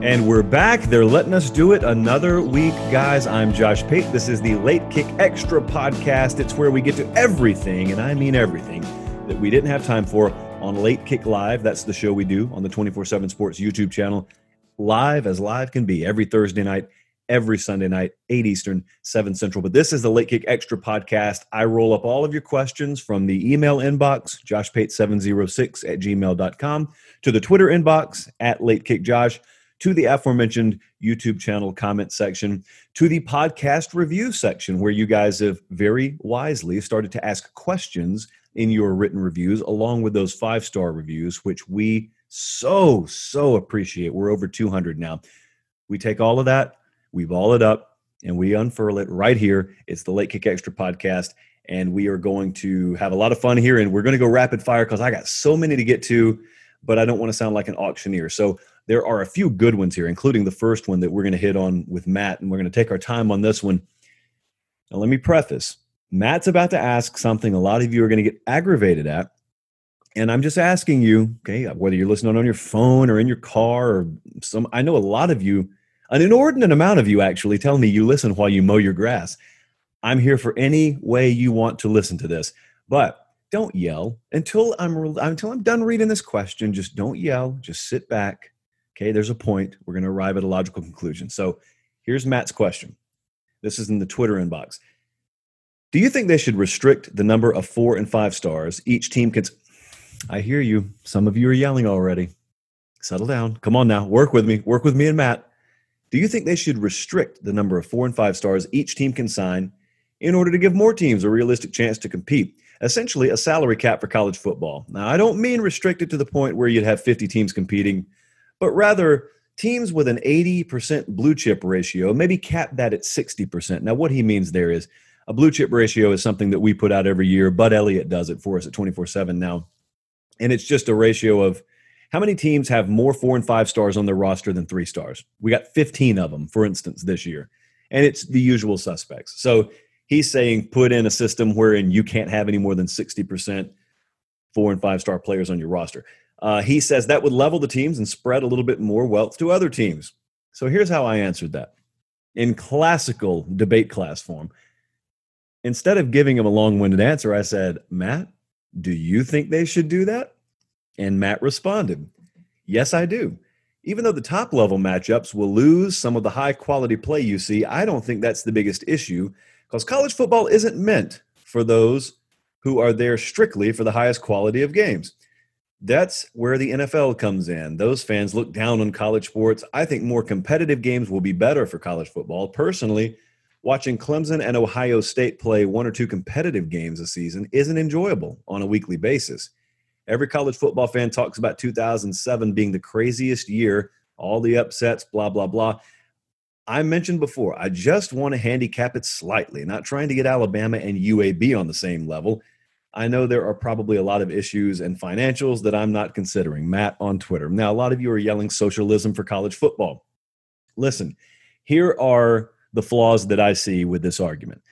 And we're back. They're letting us do it another week, guys. I'm Josh Pate. This is the Late Kick Extra podcast. It's where we get to everything, and I mean everything, that we didn't have time for on Late Kick Live. That's the show we do on the 24 7 Sports YouTube channel. Live as live can be every Thursday night, every Sunday night, 8 Eastern, 7 Central. But this is the Late Kick Extra podcast. I roll up all of your questions from the email inbox, joshpate706 at gmail.com, to the Twitter inbox at Late Kick Josh to the aforementioned YouTube channel comment section, to the podcast review section, where you guys have very wisely started to ask questions in your written reviews, along with those five star reviews, which we so, so appreciate. We're over 200 now. We take all of that, we ball it up, and we unfurl it right here. It's the Late Kick Extra podcast. And we are going to have a lot of fun here. And we're going to go rapid fire because I got so many to get to, but I don't want to sound like an auctioneer. So there are a few good ones here, including the first one that we're going to hit on with Matt, and we're going to take our time on this one. Now, let me preface Matt's about to ask something a lot of you are going to get aggravated at. And I'm just asking you, okay, whether you're listening on your phone or in your car or some, I know a lot of you, an inordinate amount of you actually tell me you listen while you mow your grass. I'm here for any way you want to listen to this, but don't yell until I'm until I'm done reading this question. Just don't yell. Just sit back, Okay, there's a point. We're going to arrive at a logical conclusion. So here's Matt's question. This is in the Twitter inbox. Do you think they should restrict the number of four and five stars each team can? I hear you. Some of you are yelling already. Settle down. Come on now. Work with me. Work with me and Matt. Do you think they should restrict the number of four and five stars each team can sign in order to give more teams a realistic chance to compete? Essentially, a salary cap for college football. Now, I don't mean restricted to the point where you'd have 50 teams competing but rather teams with an 80% blue chip ratio, maybe cap that at 60%. Now, what he means there is a blue chip ratio is something that we put out every year. Bud Elliott does it for us at 24 7 now. And it's just a ratio of how many teams have more four and five stars on their roster than three stars? We got 15 of them, for instance, this year. And it's the usual suspects. So he's saying put in a system wherein you can't have any more than 60% four and five star players on your roster. Uh, he says that would level the teams and spread a little bit more wealth to other teams. So here's how I answered that in classical debate class form. Instead of giving him a long winded answer, I said, Matt, do you think they should do that? And Matt responded, Yes, I do. Even though the top level matchups will lose some of the high quality play you see, I don't think that's the biggest issue because college football isn't meant for those who are there strictly for the highest quality of games. That's where the NFL comes in. Those fans look down on college sports. I think more competitive games will be better for college football. Personally, watching Clemson and Ohio State play one or two competitive games a season isn't enjoyable on a weekly basis. Every college football fan talks about 2007 being the craziest year, all the upsets, blah, blah, blah. I mentioned before, I just want to handicap it slightly, not trying to get Alabama and UAB on the same level. I know there are probably a lot of issues and financials that I'm not considering. Matt on Twitter. Now, a lot of you are yelling socialism for college football. Listen, here are the flaws that I see with this argument.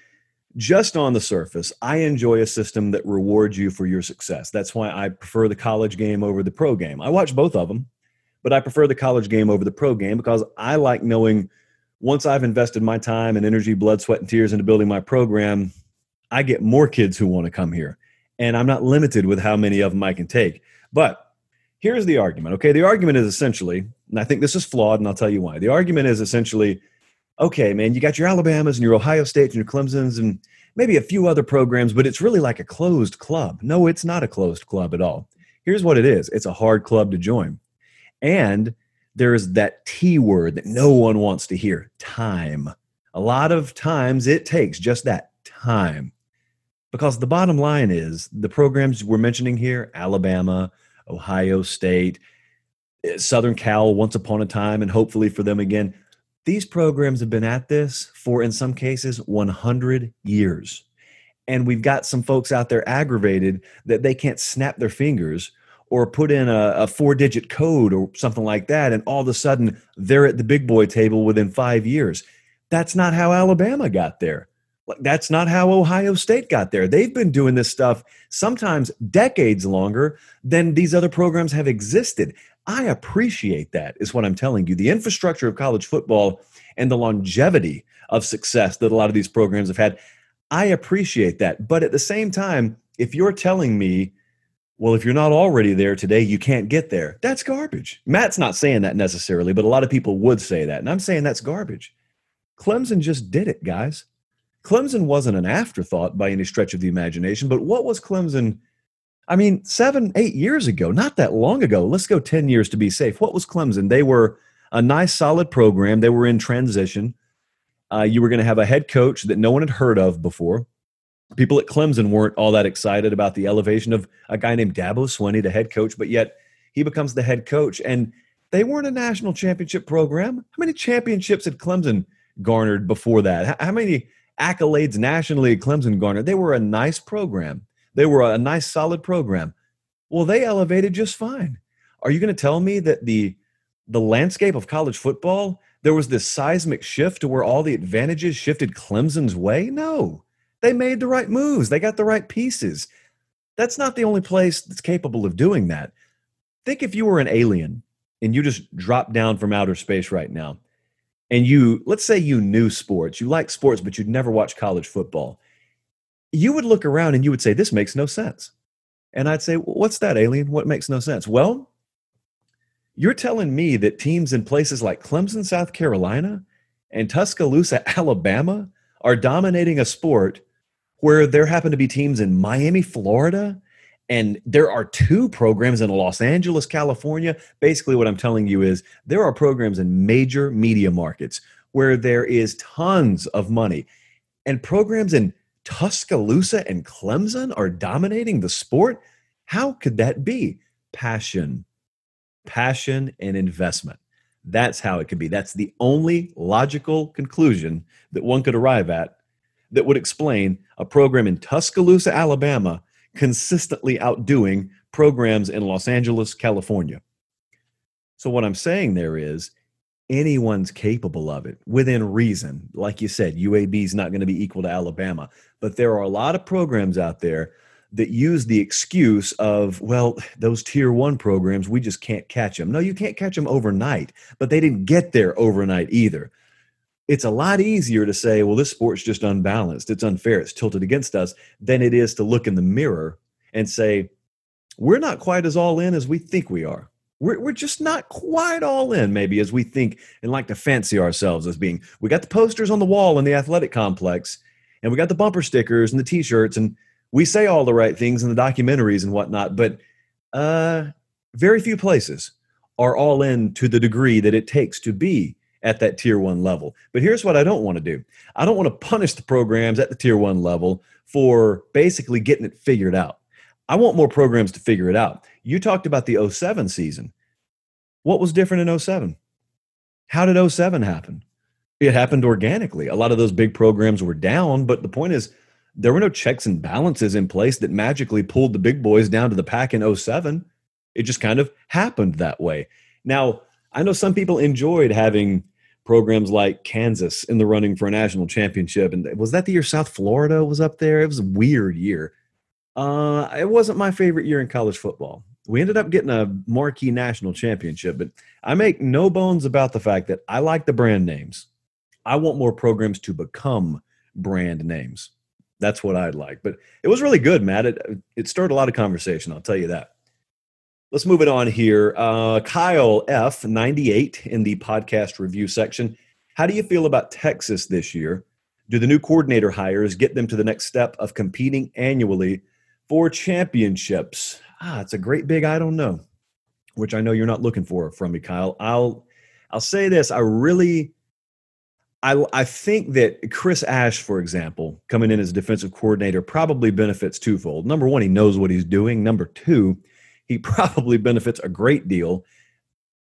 Just on the surface, I enjoy a system that rewards you for your success. That's why I prefer the college game over the pro game. I watch both of them, but I prefer the college game over the pro game because I like knowing once I've invested my time and energy, blood, sweat, and tears into building my program, I get more kids who want to come here. And I'm not limited with how many of them I can take. But here's the argument. Okay. The argument is essentially, and I think this is flawed, and I'll tell you why. The argument is essentially okay, man, you got your Alabamas and your Ohio States and your Clemsons and maybe a few other programs, but it's really like a closed club. No, it's not a closed club at all. Here's what it is it's a hard club to join. And there's that T word that no one wants to hear time. A lot of times it takes just that time. Because the bottom line is the programs we're mentioning here Alabama, Ohio State, eh, Southern Cal, once upon a time, and hopefully for them again, these programs have been at this for, in some cases, 100 years. And we've got some folks out there aggravated that they can't snap their fingers or put in a, a four digit code or something like that. And all of a sudden, they're at the big boy table within five years. That's not how Alabama got there. That's not how Ohio State got there. They've been doing this stuff sometimes decades longer than these other programs have existed. I appreciate that, is what I'm telling you. The infrastructure of college football and the longevity of success that a lot of these programs have had, I appreciate that. But at the same time, if you're telling me well, if you're not already there today, you can't get there. That's garbage. Matt's not saying that necessarily, but a lot of people would say that. And I'm saying that's garbage. Clemson just did it, guys. Clemson wasn't an afterthought by any stretch of the imagination, but what was Clemson? I mean, seven, eight years ago, not that long ago. Let's go 10 years to be safe. What was Clemson? They were a nice, solid program. They were in transition. Uh, you were going to have a head coach that no one had heard of before people at Clemson weren't all that excited about the elevation of a guy named Dabo Swinney, the head coach, but yet he becomes the head coach. And they weren't a national championship program. How many championships had Clemson garnered before that? How many accolades nationally Clemson garnered? They were a nice program. They were a nice, solid program. Well, they elevated just fine. Are you going to tell me that the the landscape of college football there was this seismic shift to where all the advantages shifted Clemson's way? No. They made the right moves, they got the right pieces. That's not the only place that's capable of doing that. Think if you were an alien and you just dropped down from outer space right now, and you, let's say you knew sports, you like sports, but you'd never watch college football, you would look around and you would say, This makes no sense. And I'd say, What's that, alien? What makes no sense? Well, you're telling me that teams in places like Clemson, South Carolina, and Tuscaloosa, Alabama, are dominating a sport where there happen to be teams in Miami, Florida, and there are two programs in Los Angeles, California. Basically, what I'm telling you is there are programs in major media markets where there is tons of money, and programs in Tuscaloosa and Clemson are dominating the sport. How could that be? Passion, passion, and investment. That's how it could be. That's the only logical conclusion that one could arrive at that would explain a program in Tuscaloosa, Alabama, consistently outdoing programs in Los Angeles, California. So, what I'm saying there is anyone's capable of it within reason. Like you said, UAB is not going to be equal to Alabama, but there are a lot of programs out there that use the excuse of, well, those tier one programs, we just can't catch them. No, you can't catch them overnight, but they didn't get there overnight either it's a lot easier to say, well, this sport's just unbalanced. It's unfair. It's tilted against us than it is to look in the mirror and say, we're not quite as all in as we think we are. We're, we're just not quite all in, maybe, as we think and like to fancy ourselves as being. We got the posters on the wall in the athletic complex, and we got the bumper stickers and the t shirts, and we say all the right things in the documentaries and whatnot, but uh, very few places are all in to the degree that it takes to be at that tier one level. But here's what I don't want to do I don't want to punish the programs at the tier one level for basically getting it figured out. I want more programs to figure it out. You talked about the 07 season. What was different in 07? How did 07 happen? It happened organically. A lot of those big programs were down, but the point is, there were no checks and balances in place that magically pulled the big boys down to the pack in 07. It just kind of happened that way. Now, I know some people enjoyed having programs like Kansas in the running for a national championship. And was that the year South Florida was up there? It was a weird year. Uh, it wasn't my favorite year in college football. We ended up getting a marquee national championship, but I make no bones about the fact that I like the brand names. I want more programs to become brand names. That's what I'd like. But it was really good, Matt. It, it started a lot of conversation, I'll tell you that. Let's move it on here. Uh, Kyle F, 98 in the podcast review section. How do you feel about Texas this year? Do the new coordinator hires get them to the next step of competing annually for championships? Ah, it's a great big I don't know, which I know you're not looking for from me, Kyle. I'll I'll say this. I really I, I think that Chris Ash, for example, coming in as defensive coordinator probably benefits twofold. Number one, he knows what he's doing. Number two, he probably benefits a great deal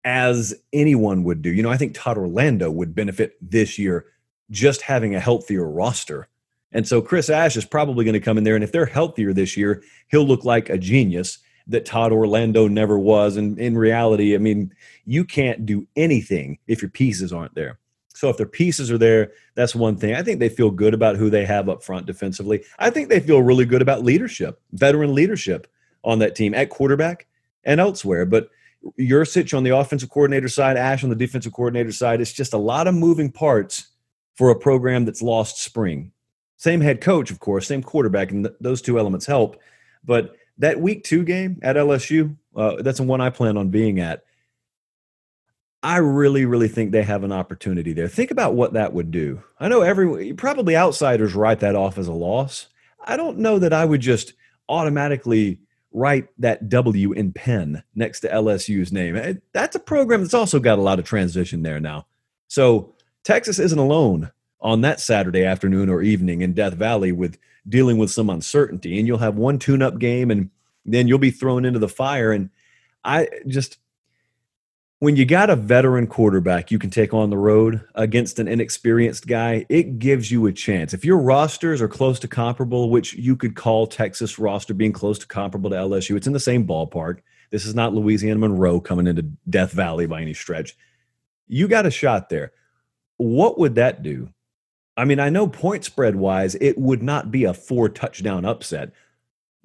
as anyone would do. You know, I think Todd Orlando would benefit this year just having a healthier roster. And so Chris Ash is probably going to come in there. And if they're healthier this year, he'll look like a genius that Todd Orlando never was. And in reality, I mean, you can't do anything if your pieces aren't there. So if their pieces are there, that's one thing. I think they feel good about who they have up front defensively. I think they feel really good about leadership, veteran leadership on that team at quarterback and elsewhere. But Yurcich on the offensive coordinator side, Ash on the defensive coordinator side, it's just a lot of moving parts for a program that's lost spring. Same head coach, of course, same quarterback, and th- those two elements help. But that week two game at LSU, uh, that's the one I plan on being at. I really, really think they have an opportunity there. Think about what that would do. I know every probably outsiders write that off as a loss. I don't know that I would just automatically write that W in pen next to LSU's name. Eh, that's a program that's also got a lot of transition there now. So Texas isn't alone on that Saturday afternoon or evening in Death Valley with dealing with some uncertainty. And you'll have one tune up game and then you'll be thrown into the fire. And I just when you got a veteran quarterback you can take on the road against an inexperienced guy, it gives you a chance. If your rosters are close to comparable, which you could call Texas roster being close to comparable to LSU, it's in the same ballpark. This is not Louisiana Monroe coming into Death Valley by any stretch. You got a shot there. What would that do? I mean, I know point spread wise, it would not be a four touchdown upset,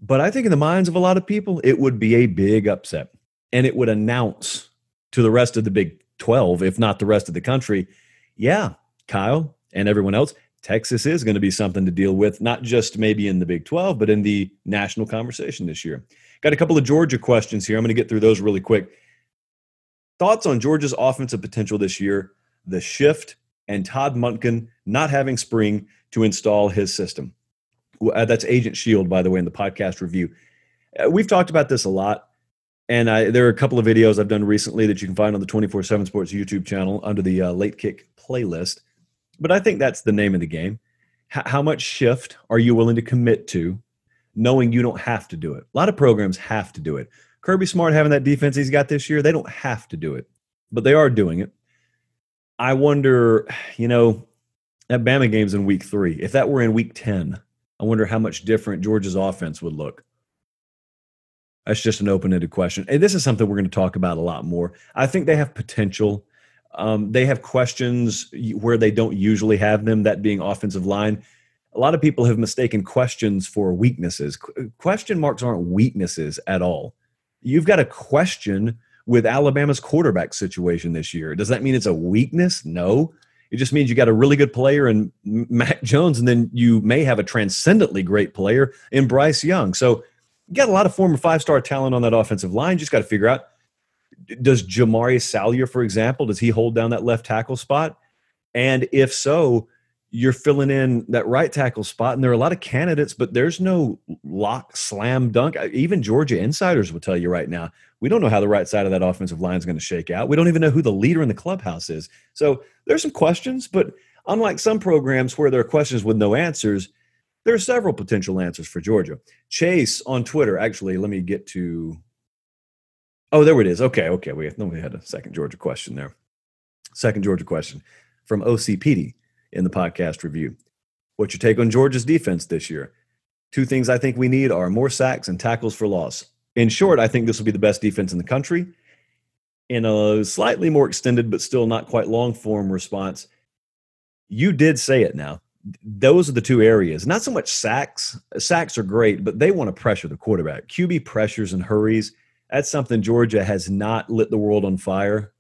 but I think in the minds of a lot of people, it would be a big upset and it would announce to the rest of the Big 12, if not the rest of the country, yeah, Kyle and everyone else, Texas is going to be something to deal with, not just maybe in the Big 12, but in the national conversation this year. Got a couple of Georgia questions here. I'm going to get through those really quick. Thoughts on Georgia's offensive potential this year, the shift, and Todd Monken not having spring to install his system. Uh, that's Agent Shield, by the way, in the podcast review. Uh, we've talked about this a lot. And I, there are a couple of videos I've done recently that you can find on the 24 7 Sports YouTube channel under the uh, Late Kick playlist. But I think that's the name of the game. H- how much shift are you willing to commit to, knowing you don't have to do it? A lot of programs have to do it. Kirby Smart having that defense he's got this year, they don't have to do it, but they are doing it. I wonder, you know, that Bama game's in week three. If that were in week 10, I wonder how much different Georgia's offense would look. That's just an open ended question. And this is something we're going to talk about a lot more. I think they have potential. Um, they have questions where they don't usually have them, that being offensive line. A lot of people have mistaken questions for weaknesses. Qu- question marks aren't weaknesses at all. You've got a question with Alabama's quarterback situation this year. Does that mean it's a weakness? No. It just means you got a really good player in Mac Jones, and then you may have a transcendently great player in Bryce Young. So you got a lot of former five star talent on that offensive line. Just got to figure out does Jamaree Salyer, for example, does he hold down that left tackle spot? And if so, you're filling in that right tackle spot, and there are a lot of candidates, but there's no lock, slam, dunk. Uh, even Georgia insiders will tell you right now, we don't know how the right side of that offensive line is going to shake out. We don't even know who the leader in the clubhouse is. So there's some questions, but unlike some programs where there are questions with no answers, there are several potential answers for Georgia. Chase on Twitter, actually, let me get to. Oh, there it is. Okay, okay. We, no, we had a second Georgia question there. Second Georgia question from OCPD in the podcast review. What's your take on Georgia's defense this year? Two things I think we need are more sacks and tackles for loss. In short, I think this will be the best defense in the country. In a slightly more extended, but still not quite long form response, you did say it now those are the two areas. Not so much sacks. Sacks are great, but they want to pressure the quarterback. QB pressures and hurries. That's something Georgia has not lit the world on fire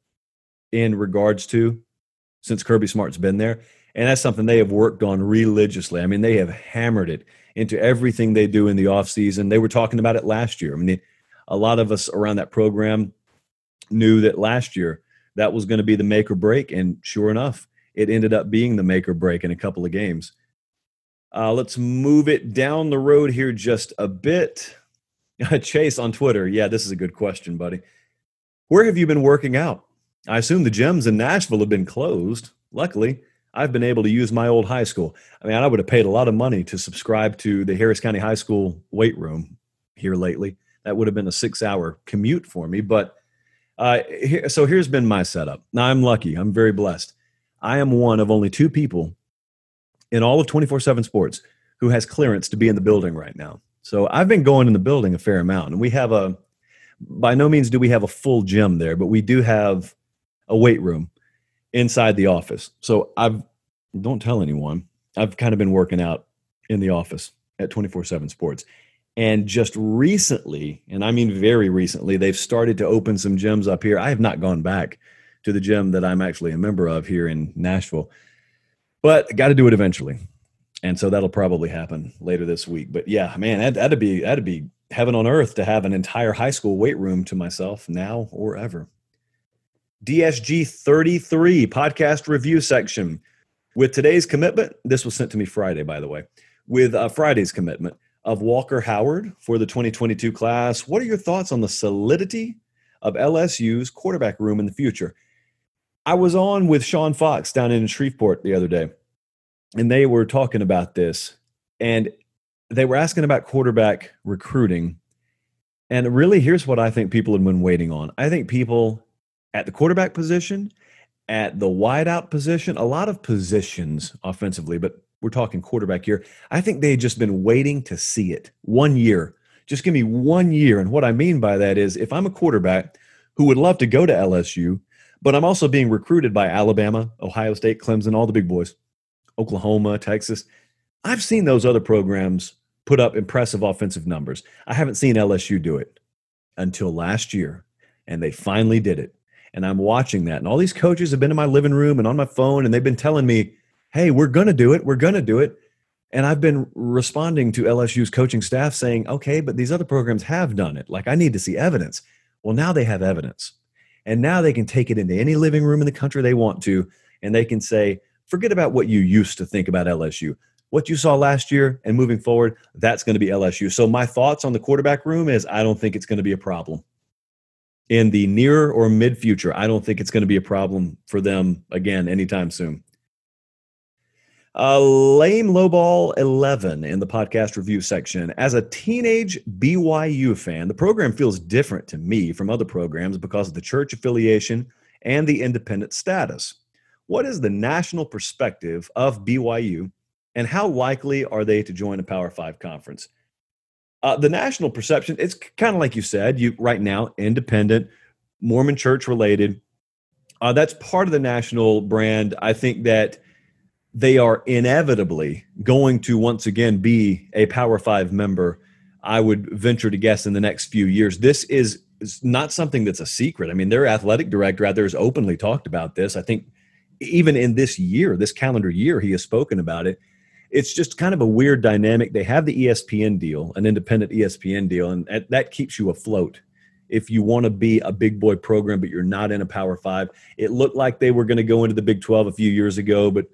in regards to since Kirby Smart's been there. And that's something they have worked on religiously. I mean, they have hammered it into everything they do in the offseason. They were talking about it last year. I mean, a lot of us around that program knew that last year that was going to be the make or break. And sure enough, it ended up being the make or break in a couple of games. Uh, let's move it down the road here just a bit. Chase on Twitter. Yeah, this is a good question, buddy. Where have you been working out? I assume the gyms in Nashville have been closed. Luckily, I've been able to use my old high school. I mean, I would have paid a lot of money to subscribe to the Harris County High School weight room here lately. That would have been a six hour commute for me. But uh, here, so here's been my setup. Now, I'm lucky. I'm very blessed. I am one of only two people in all of 24 7 sports who has clearance to be in the building right now. So I've been going in the building a fair amount. And we have a, by no means do we have a full gym there, but we do have a weight room inside the office. So I've, don't tell anyone, I've kind of been working out in the office at 24 7 sports. And just recently, and I mean very recently, they've started to open some gyms up here. I have not gone back to the gym that I'm actually a member of here in Nashville, but got to do it eventually. And so that'll probably happen later this week. But yeah, man, that, that'd be that'd be heaven on earth to have an entire high school weight room to myself now or ever. DSG 33 podcast review section. With today's commitment, this was sent to me Friday, by the way, with uh, Friday's commitment of Walker Howard for the 2022 class. What are your thoughts on the solidity of LSU's quarterback room in the future? I was on with Sean Fox down in Shreveport the other day, and they were talking about this, and they were asking about quarterback recruiting. And really, here's what I think people have been waiting on. I think people at the quarterback position, at the wideout position, a lot of positions offensively, but we're talking quarterback here. I think they had just been waiting to see it. One year. Just give me one year. And what I mean by that is if I'm a quarterback who would love to go to LSU, but I'm also being recruited by Alabama, Ohio State, Clemson, all the big boys, Oklahoma, Texas. I've seen those other programs put up impressive offensive numbers. I haven't seen LSU do it until last year, and they finally did it. And I'm watching that. And all these coaches have been in my living room and on my phone, and they've been telling me, hey, we're going to do it. We're going to do it. And I've been responding to LSU's coaching staff saying, okay, but these other programs have done it. Like, I need to see evidence. Well, now they have evidence. And now they can take it into any living room in the country they want to. And they can say, forget about what you used to think about LSU. What you saw last year and moving forward, that's going to be LSU. So, my thoughts on the quarterback room is I don't think it's going to be a problem. In the near or mid future, I don't think it's going to be a problem for them again anytime soon. Uh, lame lowball 11 in the podcast review section. As a teenage BYU fan, the program feels different to me from other programs because of the church affiliation and the independent status. What is the national perspective of BYU, and how likely are they to join a Power Five conference? Uh, the national perception, it's kind of like you said, you right now, independent, Mormon church related. Uh, that's part of the national brand. I think that they are inevitably going to once again be a Power Five member. I would venture to guess in the next few years. This is, not something that's a secret. I mean, their athletic director out there has openly talked about this. I think even in this year, this calendar year, he has spoken about it. It's just kind of a weird dynamic. They have the ESPN deal, an independent ESPN deal, and that keeps you afloat if you want to be a big boy program, but you're not in a Power Five. It looked like they were going to go into the Big 12 a few years ago, but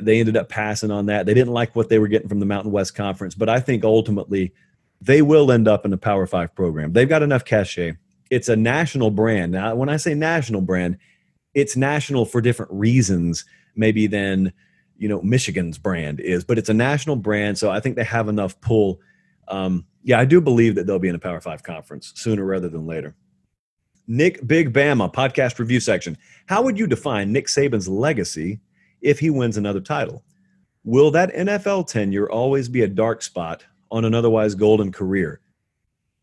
they ended up passing on that. They didn't like what they were getting from the Mountain West Conference, but I think ultimately they will end up in a Power Five program. They've got enough cachet. It's a national brand. Now, when I say national brand, it's national for different reasons, maybe than you know Michigan's brand is, but it's a national brand. So I think they have enough pull. Um, yeah, I do believe that they'll be in a Power Five conference sooner rather than later. Nick Big Bama podcast review section. How would you define Nick Saban's legacy if he wins another title. Will that NFL tenure always be a dark spot on an otherwise golden career?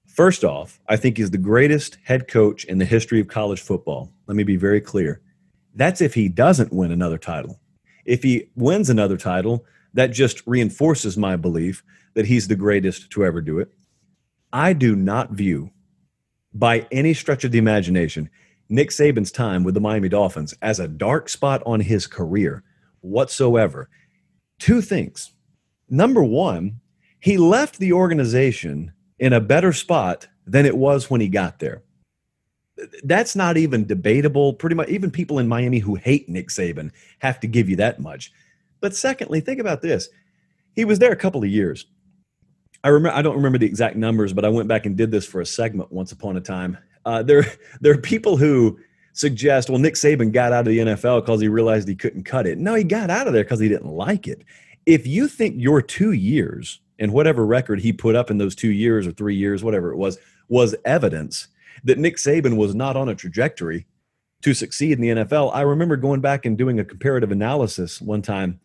First off, I think he's the greatest head coach in the history of college football. Let me be very clear. That's if he doesn't win another title. If he wins another title, that just reinforces my belief that he's the greatest to ever do it. I do not view by any stretch of the imagination Nick Saban's time with the Miami Dolphins as a dark spot on his career whatsoever. Two things. Number one, he left the organization in a better spot than it was when he got there. That's not even debatable. Pretty much, even people in Miami who hate Nick Saban have to give you that much. But secondly, think about this. He was there a couple of years. I remember I don't remember the exact numbers, but I went back and did this for a segment once upon a time. Uh, there, there are people who suggest, well, Nick Saban got out of the NFL because he realized he couldn't cut it. No, he got out of there because he didn't like it. If you think your two years and whatever record he put up in those two years or three years, whatever it was, was evidence that Nick Saban was not on a trajectory to succeed in the NFL, I remember going back and doing a comparative analysis one time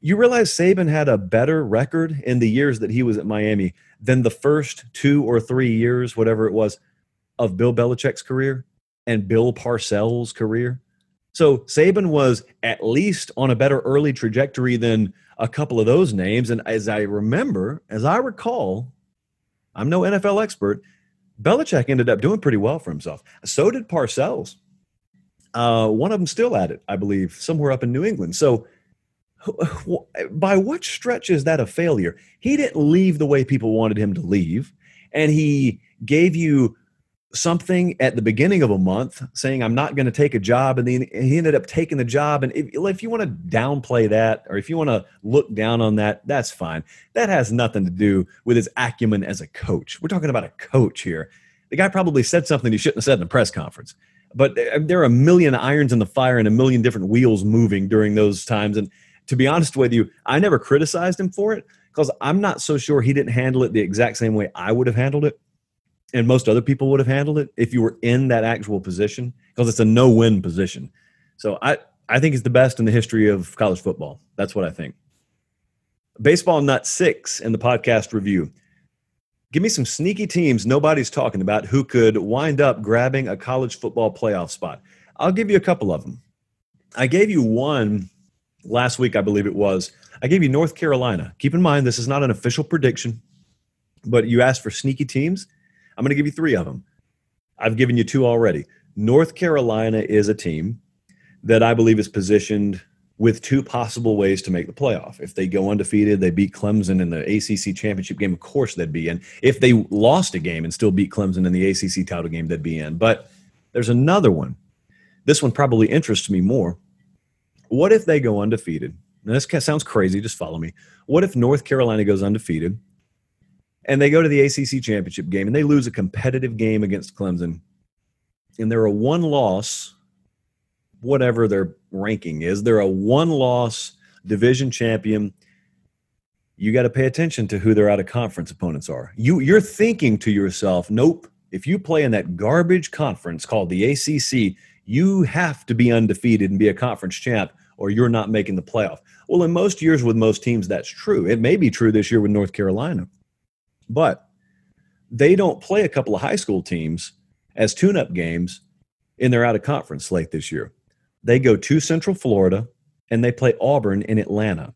you realize Saban had a better record in the years that he was at Miami than the first two or three years, whatever it was, of Bill Belichick's career and Bill Parcells' career. So Saban was at least on a better early trajectory than a couple of those names. And as I remember, as I recall, I'm no NFL expert, Belichick ended up doing pretty well for himself. So did Parcells. Uh, one of them still at it, I believe, somewhere up in New England. So by what stretch is that a failure? He didn't leave the way people wanted him to leave, and he gave you something at the beginning of a month saying i'm not going to take a job and then he ended up taking the job. And if, if you want to downplay that or if you want to look down on that that's fine. That has nothing to do with his acumen as a coach. We're talking about a coach here. The guy probably said something he shouldn't have said in a press conference. But there are a million irons in the fire and a million different wheels moving during those times. And to be honest with you, I never criticized him for it because I'm not so sure he didn't handle it the exact same way I would have handled it and most other people would have handled it if you were in that actual position because it's a no-win position. So I I think it's the best in the history of college football. That's what I think. Baseball Nut 6 in the podcast review. Give me some sneaky teams nobody's talking about who could wind up grabbing a college football playoff spot. I'll give you a couple of them. I gave you one last week, I believe it was, I gave you North Carolina. Keep in mind, this is not an official prediction, but you asked for sneaky teams. I'm going to give you three of them. I've given you two already. North Carolina is a team that I believe is positioned with two possible ways to make the playoff. If they go undefeated, they beat Clemson in the ACC championship game, of course they'd be in. If they lost a game and still beat Clemson in the ACC title game, they'd be in. But there's another one. This one probably interests me more what if they go undefeated? Now, this sounds crazy. Just follow me. What if North Carolina goes undefeated and they go to the ACC championship game and they lose a competitive game against Clemson and they're a one loss, whatever their ranking is, they're a one loss division champion. You got to pay attention to who their out of conference opponents are. You, you're thinking to yourself, nope, if you play in that garbage conference called the ACC, you have to be undefeated and be a conference champ or you're not making the playoff. Well, in most years with most teams, that's true. It may be true this year with North Carolina, but they don't play a couple of high school teams as tune up games in their out of conference slate this year. They go to Central Florida and they play Auburn in Atlanta.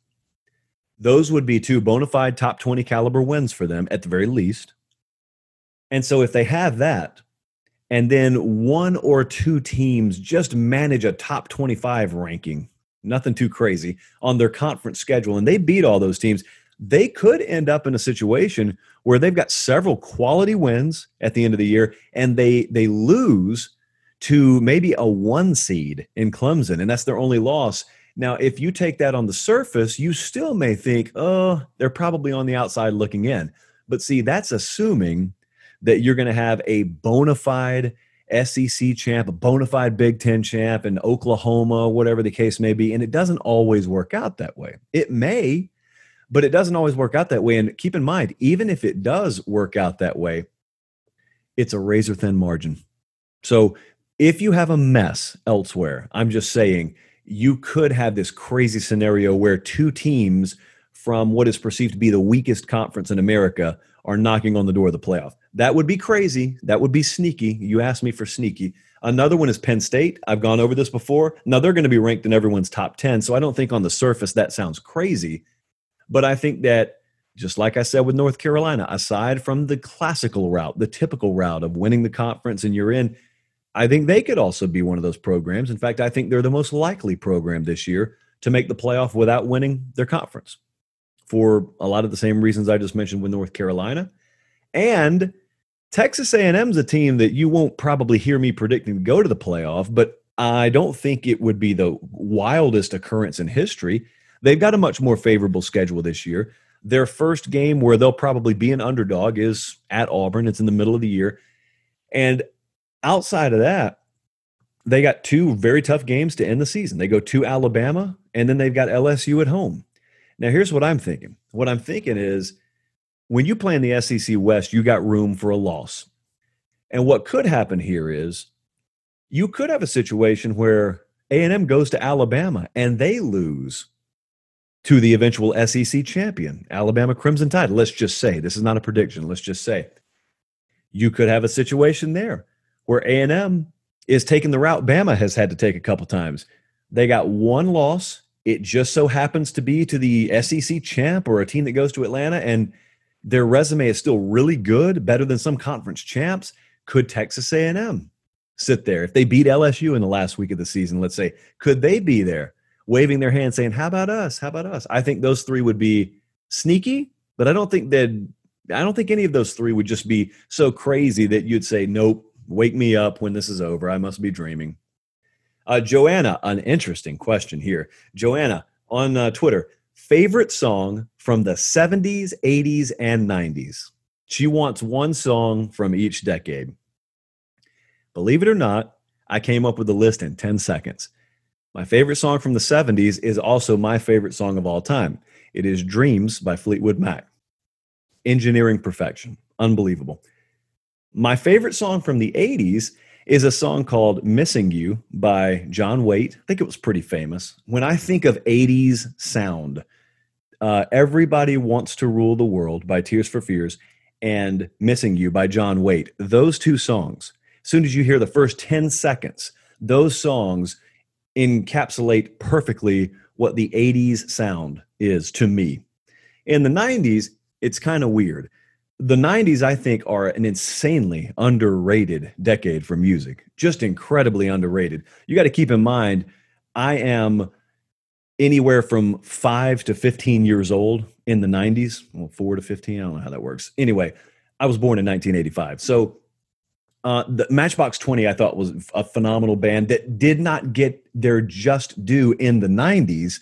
Those would be two bona fide top 20 caliber wins for them at the very least. And so if they have that, and then one or two teams just manage a top 25 ranking nothing too crazy on their conference schedule, and they beat all those teams, they could end up in a situation where they've got several quality wins at the end of the year, and they they lose to maybe a one seed in Clemson, and that's their only loss. Now, if you take that on the surface, you still may think, oh, they're probably on the outside looking in. But see, that's assuming that you're going to have a bona fide SEC champ, a bona fide Big Ten champ, and Oklahoma, whatever the case may be. And it doesn't always work out that way. It may, but it doesn't always work out that way. And keep in mind, even if it does work out that way, it's a razor thin margin. So if you have a mess elsewhere, I'm just saying you could have this crazy scenario where two teams from what is perceived to be the weakest conference in America are knocking on the door of the playoff. That would be crazy. That would be sneaky. You asked me for sneaky. Another one is Penn State. I've gone over this before. Now they're going to be ranked in everyone's top 10. So I don't think on the surface that sounds crazy. But I think that just like I said with North Carolina, aside from the classical route, the typical route of winning the conference and you're in, I think they could also be one of those programs. In fact, I think they're the most likely program this year to make the playoff without winning their conference for a lot of the same reasons I just mentioned with North Carolina. And Texas A&M is a team that you won't probably hear me predicting to go to the playoff, but I don't think it would be the wildest occurrence in history. They've got a much more favorable schedule this year. Their first game where they'll probably be an underdog is at Auburn. It's in the middle of the year. And outside of that, they got two very tough games to end the season. They go to Alabama and then they've got LSU at home. Now, here's what I'm thinking. What I'm thinking is when you play in the SEC West, you got room for a loss. And what could happen here is you could have a situation where A&M goes to Alabama and they lose to the eventual SEC champion, Alabama Crimson Tide. Let's just say this is not a prediction. Let's just say you could have a situation there where A&M is taking the route Bama has had to take a couple times. They got one loss. It just so happens to be to the SEC champ or a team that goes to Atlanta, and their resume is still really good, better than some conference champs. Could Texas A&M sit there if they beat LSU in the last week of the season? Let's say, could they be there? Waving their hand saying, How about us? How about us? I think those three would be sneaky, but I don't think that I don't think any of those three would just be so crazy that you'd say, Nope, wake me up when this is over. I must be dreaming. Uh, Joanna, an interesting question here. Joanna on uh, Twitter, favorite song from the 70s, 80s, and 90s. She wants one song from each decade. Believe it or not, I came up with a list in 10 seconds. My favorite song from the 70s is also my favorite song of all time. It is Dreams by Fleetwood Mac. Engineering perfection. Unbelievable. My favorite song from the 80s is a song called Missing You by John Waite. I think it was pretty famous. When I think of 80s sound, uh, Everybody Wants to Rule the World by Tears for Fears and Missing You by John Waite. Those two songs, as soon as you hear the first 10 seconds, those songs encapsulate perfectly what the 80s sound is to me. In the 90s, it's kind of weird. The 90s, I think, are an insanely underrated decade for music, just incredibly underrated. You got to keep in mind, I am anywhere from five to 15 years old in the 90s. Well, four to 15, I don't know how that works. Anyway, I was born in 1985. So uh, the Matchbox 20, I thought was a phenomenal band that did not get their just due in the 90s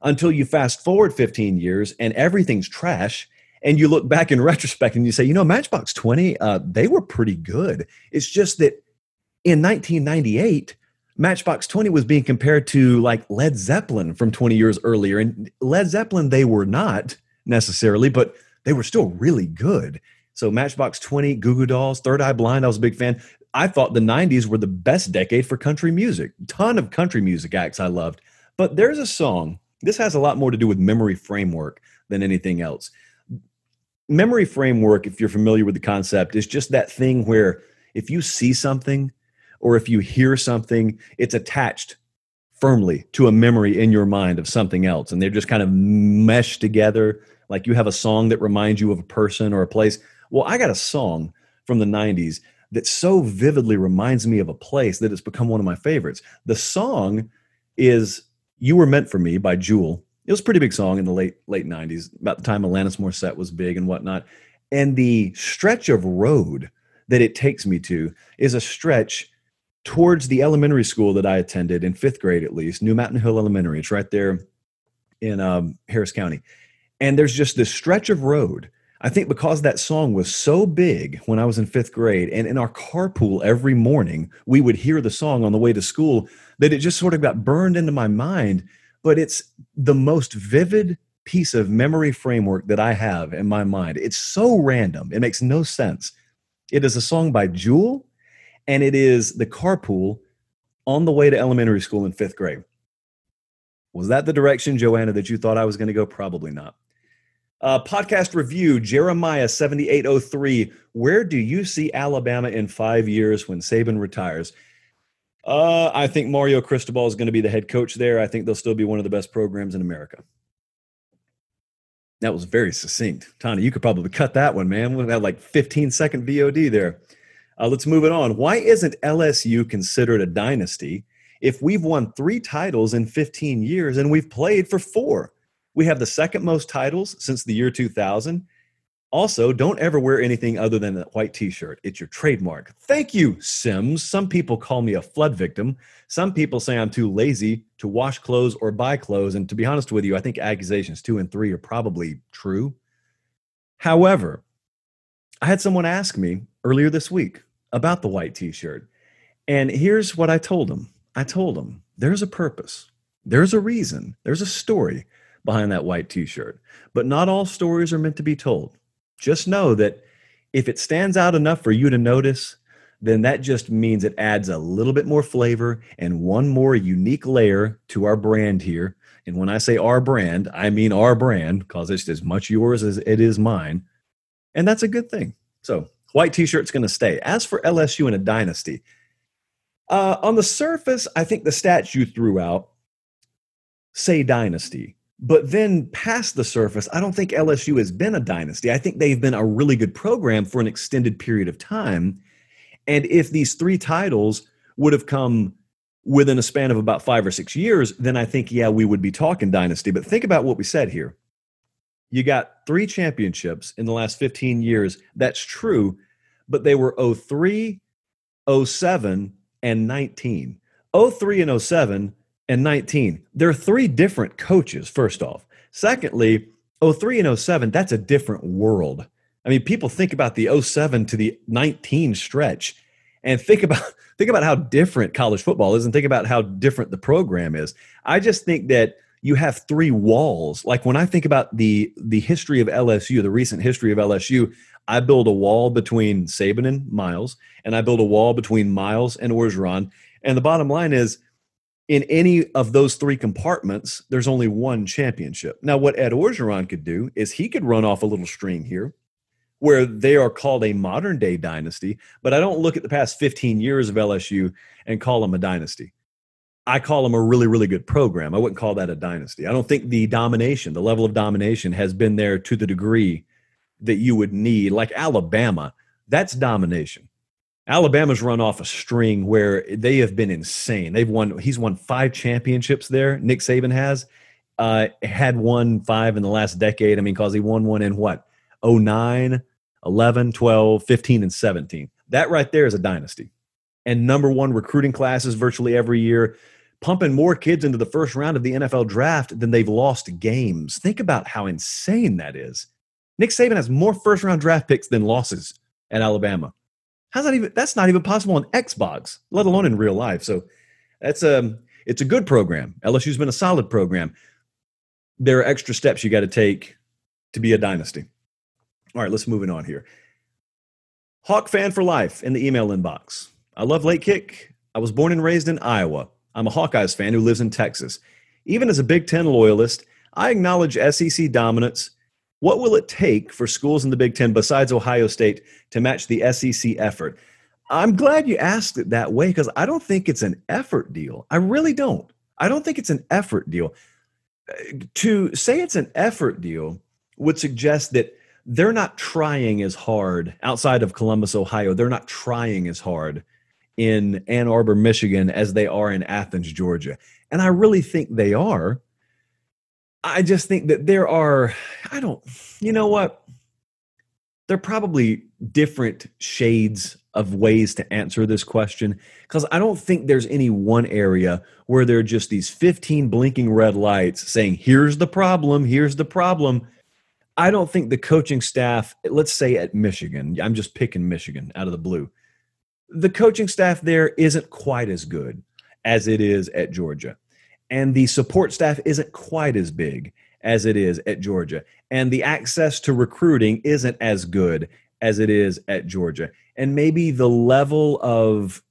until you fast forward 15 years and everything's trash. And you look back in retrospect and you say, you know, Matchbox 20, uh, they were pretty good. It's just that in 1998, Matchbox 20 was being compared to like Led Zeppelin from 20 years earlier. And Led Zeppelin, they were not necessarily, but they were still really good. So Matchbox 20, Goo Goo Dolls, Third Eye Blind, I was a big fan. I thought the 90s were the best decade for country music. Ton of country music acts I loved. But there's a song, this has a lot more to do with memory framework than anything else. Memory framework, if you're familiar with the concept, is just that thing where if you see something or if you hear something, it's attached firmly to a memory in your mind of something else. And they're just kind of meshed together. Like you have a song that reminds you of a person or a place. Well, I got a song from the 90s that so vividly reminds me of a place that it's become one of my favorites. The song is You Were Meant for Me by Jewel. It was a pretty big song in the late late 90s, about the time Alanis Morissette was big and whatnot. And the stretch of road that it takes me to is a stretch towards the elementary school that I attended in fifth grade, at least, New Mountain Hill Elementary. It's right there in um, Harris County. And there's just this stretch of road I think because that song was so big when I was in fifth grade, and in our carpool every morning, we would hear the song on the way to school, that it just sort of got burned into my mind. But it's the most vivid piece of memory framework that I have in my mind. It's so random, it makes no sense. It is a song by Jewel, and it is the carpool on the way to elementary school in fifth grade. Was that the direction, Joanna, that you thought I was going to go? Probably not. Uh, podcast review Jeremiah 7803. Where do you see Alabama in five years when Saban retires? Uh, I think Mario Cristobal is going to be the head coach there. I think they'll still be one of the best programs in America. That was very succinct. Tony, you could probably cut that one, man. We had like 15 second VOD there. Uh, let's move it on. Why isn't LSU considered a dynasty if we've won three titles in 15 years and we've played for four? We have the second most titles since the year 2000. Also, don't ever wear anything other than a white t shirt. It's your trademark. Thank you, Sims. Some people call me a flood victim. Some people say I'm too lazy to wash clothes or buy clothes. And to be honest with you, I think accusations two and three are probably true. However, I had someone ask me earlier this week about the white t shirt. And here's what I told him I told him there's a purpose, there's a reason, there's a story behind that white t shirt. But not all stories are meant to be told just know that if it stands out enough for you to notice, then that just means it adds a little bit more flavor and one more unique layer to our brand here. And when I say our brand, I mean our brand because it's as much yours as it is mine. And that's a good thing. So, white t shirt's going to stay. As for LSU and a dynasty, uh, on the surface, I think the stats you threw out say dynasty. But then past the surface, I don't think LSU has been a dynasty. I think they've been a really good program for an extended period of time. And if these three titles would have come within a span of about five or six years, then I think, yeah, we would be talking dynasty. But think about what we said here. You got three championships in the last 15 years. That's true, but they were 03, 07, and 19. 03 and 07 and 19. There are three different coaches, first off. Secondly, 03 and 07, that's a different world. I mean, people think about the 07 to the 19 stretch and think about think about how different college football is and think about how different the program is. I just think that you have three walls. Like when I think about the the history of LSU, the recent history of LSU, I build a wall between Saban and Miles, and I build a wall between Miles and Orgeron. And the bottom line is in any of those three compartments, there's only one championship. Now, what Ed Orgeron could do is he could run off a little string here where they are called a modern day dynasty, but I don't look at the past 15 years of LSU and call them a dynasty. I call them a really, really good program. I wouldn't call that a dynasty. I don't think the domination, the level of domination has been there to the degree that you would need, like Alabama. That's domination. Alabama's run off a string where they have been insane. They've won, he's won five championships there. Nick Saban has. Uh, had won five in the last decade. I mean, because he won one in what? 09, 11, 12, 15, and 17. That right there is a dynasty. And number one recruiting classes virtually every year, pumping more kids into the first round of the NFL draft than they've lost games. Think about how insane that is. Nick Saban has more first round draft picks than losses at Alabama. How's that even? That's not even possible on Xbox, let alone in real life. So that's a um, it's a good program. LSU's been a solid program. There are extra steps you got to take to be a dynasty. All right, let's move it on here. Hawk fan for life in the email inbox. I love late kick. I was born and raised in Iowa. I'm a Hawkeyes fan who lives in Texas. Even as a Big Ten loyalist, I acknowledge SEC dominance what will it take for schools in the Big Ten besides Ohio State to match the SEC effort? I'm glad you asked it that way because I don't think it's an effort deal. I really don't. I don't think it's an effort deal. To say it's an effort deal would suggest that they're not trying as hard outside of Columbus, Ohio. They're not trying as hard in Ann Arbor, Michigan as they are in Athens, Georgia. And I really think they are I just think that there are, I don't, you know what? There are probably different shades of ways to answer this question because I don't think there's any one area where there are just these 15 blinking red lights saying, here's the problem, here's the problem. I don't think the coaching staff, let's say at Michigan, I'm just picking Michigan out of the blue, the coaching staff there isn't quite as good as it is at Georgia and the support staff isn't quite as big as it is at Georgia. And the access to recruiting isn't as good as it is at Georgia. And maybe the level of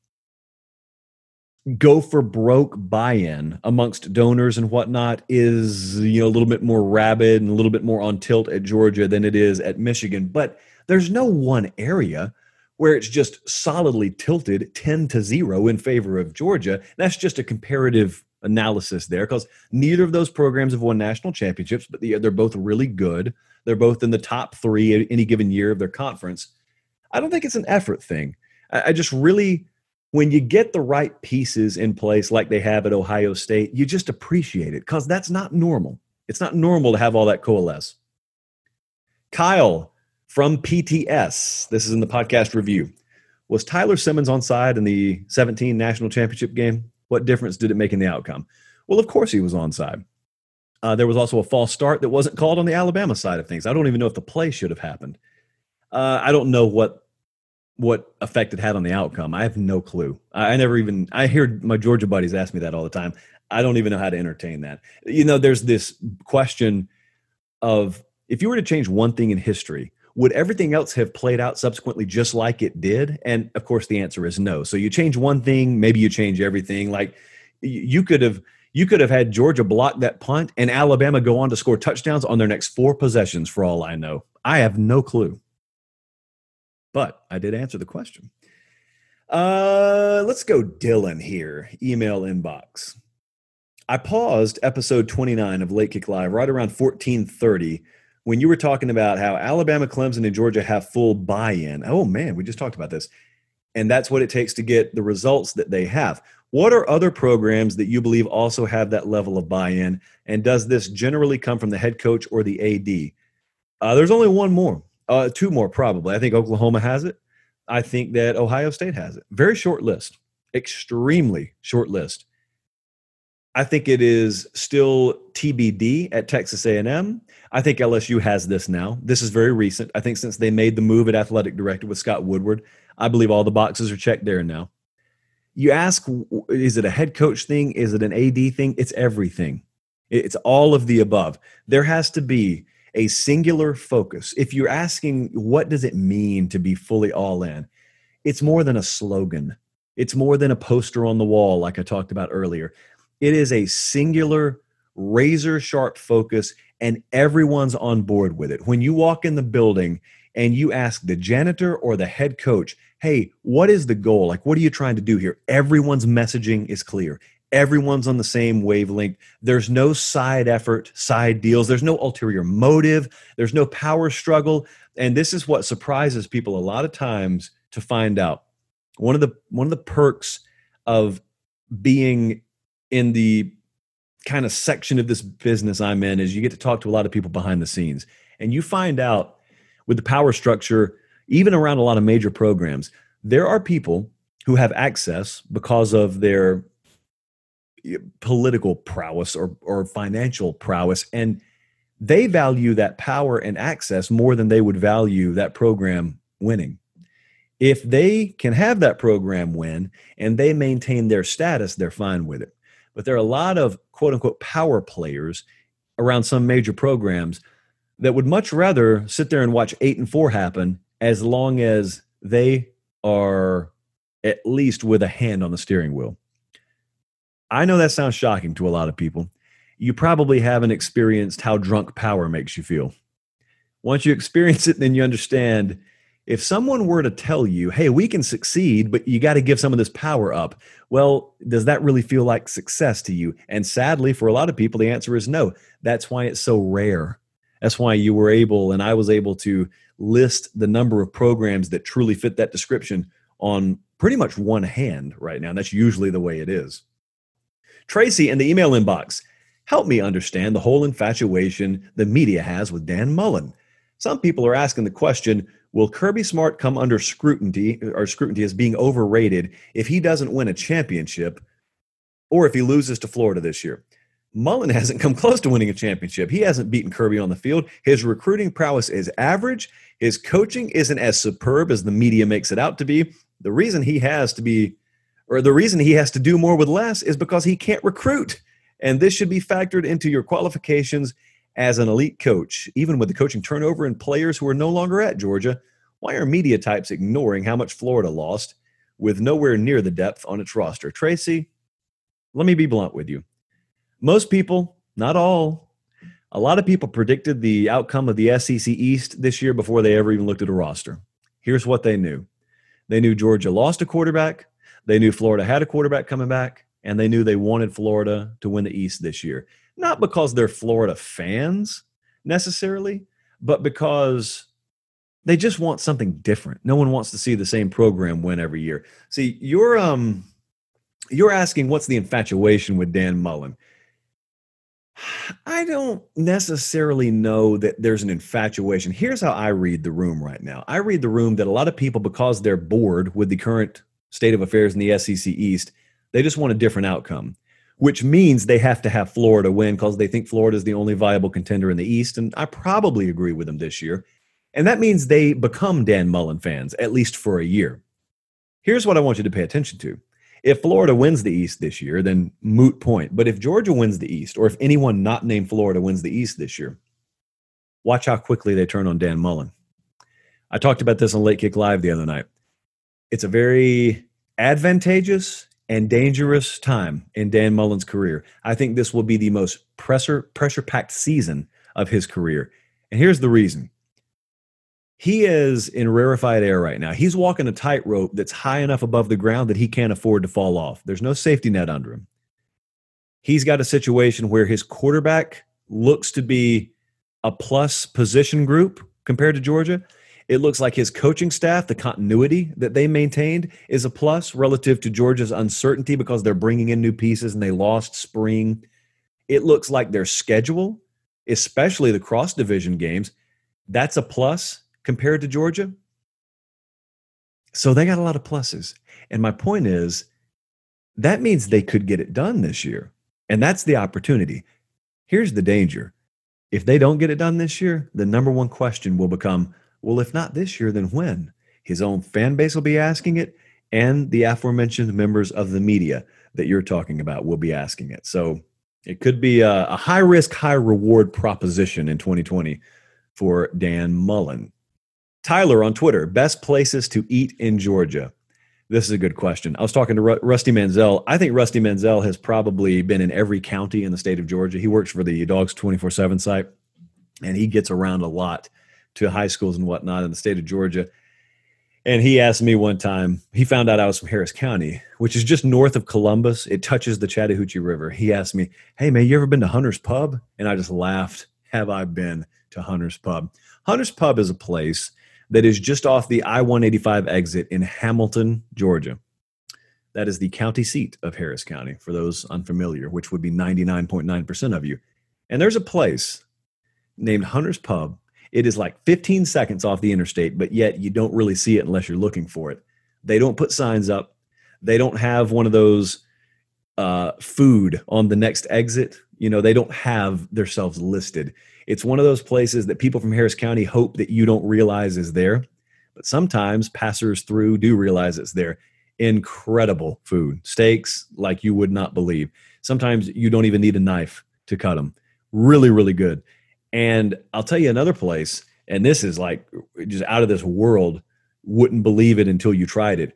go for broke buy-in amongst donors and whatnot is you know a little bit more rabid and a little bit more on tilt at Georgia than it is at Michigan. But there's no one area where it's just solidly tilted 10 to 0 in favor of Georgia. That's just a comparative analysis there because neither of those programs have won national championships, but they're both really good. They're both in the top three any given year of their conference. I don't think it's an effort thing. I just really, when you get the right pieces in place like they have at Ohio State, you just appreciate it because that's not normal. It's not normal to have all that coalesce. Kyle from PTS, this is in the podcast review. Was Tyler Simmons on side in the 17 national championship game? What difference did it make in the outcome? Well, of course he was on side. Uh, there was also a false start that wasn't called on the Alabama side of things. I don't even know if the play should have happened. Uh, I don't know what what effect it had on the outcome. I have no clue. I, I never even I hear my Georgia buddies ask me that all the time. I don't even know how to entertain that. You know, there's this question of if you were to change one thing in history, would everything else have played out subsequently just like it did? And of course, the answer is no. So you change one thing, maybe you change everything. Like you could have you could have had Georgia block that punt and Alabama go on to score touchdowns on their next four possessions. For all I know, I have no clue. But I did answer the question. Uh, let's go, Dylan here. Email inbox. I paused episode 29 of Late Kick Live right around 1430 when you were talking about how Alabama, Clemson, and Georgia have full buy in, oh man, we just talked about this. And that's what it takes to get the results that they have. What are other programs that you believe also have that level of buy in? And does this generally come from the head coach or the AD? Uh, there's only one more, uh, two more probably. I think Oklahoma has it. I think that Ohio State has it. Very short list, extremely short list. I think it is still TBD at Texas A&M. I think LSU has this now. This is very recent. I think since they made the move at athletic director with Scott Woodward, I believe all the boxes are checked there now. You ask, is it a head coach thing? Is it an AD thing? It's everything. It's all of the above. There has to be a singular focus. If you're asking, what does it mean to be fully all in? It's more than a slogan. It's more than a poster on the wall, like I talked about earlier. It is a singular, razor sharp focus, and everyone's on board with it. When you walk in the building and you ask the janitor or the head coach, hey, what is the goal? Like, what are you trying to do here? Everyone's messaging is clear. Everyone's on the same wavelength. There's no side effort, side deals. There's no ulterior motive. There's no power struggle. And this is what surprises people a lot of times to find out. One of the one of the perks of being in the kind of section of this business I'm in is you get to talk to a lot of people behind the scenes. And you find out with the power structure, even around a lot of major programs, there are people who have access because of their eh, political prowess or, or financial prowess. And they value that power and access more than they would value that program winning. If they can have that program win and they maintain their status, they're fine with it but there are a lot of quote unquote power players around some major programs that would much rather sit there and watch eight and four happen as long as they are at least with a hand on the steering wheel. I know that sounds shocking to a lot of people. You probably haven't experienced how drunk power makes you feel. Once you experience it, then you understand if someone were to tell you, hey, we can succeed, but you got to give some of this power up, well, does that really feel like success to you? And sadly, for a lot of people, the answer is no. That's why it's so rare. That's why you were able, and I was able to list the number of programs that truly fit that description on pretty much one hand right now. And that's usually the way it is. Tracy in the email inbox, help me understand the whole infatuation the media has with Dan Mullen. Some people are asking the question Will Kirby Smart come under scrutiny or scrutiny as being overrated if he doesn't win a championship or if he loses to Florida this year? Mullen hasn't come close to winning a championship. He hasn't beaten Kirby on the field. His recruiting prowess is average. His coaching isn't as superb as the media makes it out to be. The reason he has to be, or the reason he has to do more with less, is because he can't recruit. And this should be factored into your qualifications as an elite coach, even with the coaching turnover and players who are no longer at Georgia, why are media types ignoring how much Florida lost with nowhere near the depth on its roster? Tracy, let me be blunt with you. Most people, not all, a lot of people predicted the outcome of the SEC East this year before they ever even looked at a roster. Here's what they knew they knew Georgia lost a quarterback, they knew Florida had a quarterback coming back, and they knew they wanted Florida to win the East this year. Not because they're Florida fans necessarily, but because they just want something different. No one wants to see the same program win every year. See, you're um you're asking what's the infatuation with Dan Mullen. I don't necessarily know that there's an infatuation. Here's how I read the room right now. I read the room that a lot of people, because they're bored with the current state of affairs in the SEC East, they just want a different outcome, which means they have to have Florida win because they think Florida is the only viable contender in the East. And I probably agree with them this year. And that means they become Dan Mullen fans, at least for a year. Here's what I want you to pay attention to. If Florida wins the East this year, then moot point. But if Georgia wins the East, or if anyone not named Florida wins the East this year, watch how quickly they turn on Dan Mullen. I talked about this on Late Kick Live the other night. It's a very advantageous and dangerous time in Dan Mullen's career. I think this will be the most pressure pressure packed season of his career. And here's the reason he is in rarefied air right now. He's walking a tightrope that's high enough above the ground that he can't afford to fall off. There's no safety net under him. He's got a situation where his quarterback looks to be a plus position group compared to Georgia. It looks like his coaching staff, the continuity that they maintained, is a plus relative to Georgia's uncertainty because they're bringing in new pieces and they lost spring. It looks like their schedule, especially the cross division games, that's a plus compared to Georgia. So they got a lot of pluses. And my point is that means they could get it done this year. And that's the opportunity. Here's the danger. If they don't get it done this year, the number one question will become well, if not this year, then when? His own fan base will be asking it, and the aforementioned members of the media that you're talking about will be asking it. So it could be a, a high risk, high reward proposition in 2020 for Dan Mullen. Tyler on Twitter, best places to eat in Georgia. This is a good question. I was talking to Rusty Mansell. I think Rusty Mansell has probably been in every county in the state of Georgia. He works for the Dawgs 24 7 site, and he gets around a lot to high schools and whatnot in the state of Georgia. And he asked me one time, he found out I was from Harris County, which is just north of Columbus. It touches the Chattahoochee River. He asked me, Hey, man, you ever been to Hunter's Pub? And I just laughed. Have I been to Hunter's Pub? Hunter's Pub is a place that is just off the I 185 exit in Hamilton, Georgia. That is the county seat of Harris County, for those unfamiliar, which would be 99.9% of you. And there's a place named Hunter's Pub. It is like 15 seconds off the interstate, but yet you don't really see it unless you're looking for it. They don't put signs up, they don't have one of those uh, food on the next exit. You know, they don't have themselves listed. It's one of those places that people from Harris County hope that you don't realize is there. But sometimes passers through do realize it's there. Incredible food, steaks like you would not believe. Sometimes you don't even need a knife to cut them. Really, really good. And I'll tell you another place, and this is like just out of this world, wouldn't believe it until you tried it.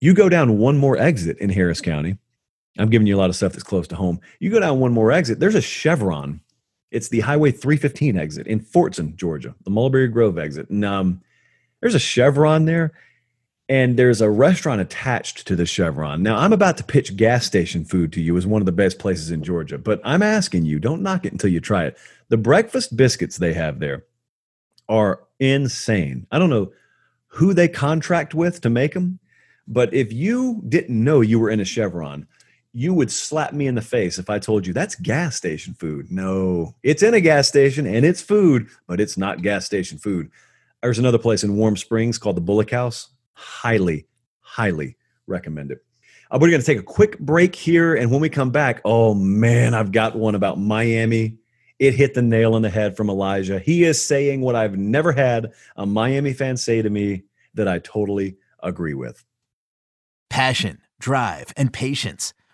You go down one more exit in Harris County. I'm giving you a lot of stuff that's close to home. You go down one more exit, there's a Chevron it's the Highway 315 exit in Fortson, Georgia, the Mulberry Grove exit. And um, there's a Chevron there, and there's a restaurant attached to the Chevron. Now, I'm about to pitch gas station food to you as one of the best places in Georgia, but I'm asking you, don't knock it until you try it. The breakfast biscuits they have there are insane. I don't know who they contract with to make them, but if you didn't know you were in a Chevron, you would slap me in the face if I told you that's gas station food. No, it's in a gas station and it's food, but it's not gas station food. There's another place in Warm Springs called the Bullock House. Highly, highly recommend it. Uh, we're going to take a quick break here. And when we come back, oh man, I've got one about Miami. It hit the nail on the head from Elijah. He is saying what I've never had a Miami fan say to me that I totally agree with. Passion, drive, and patience.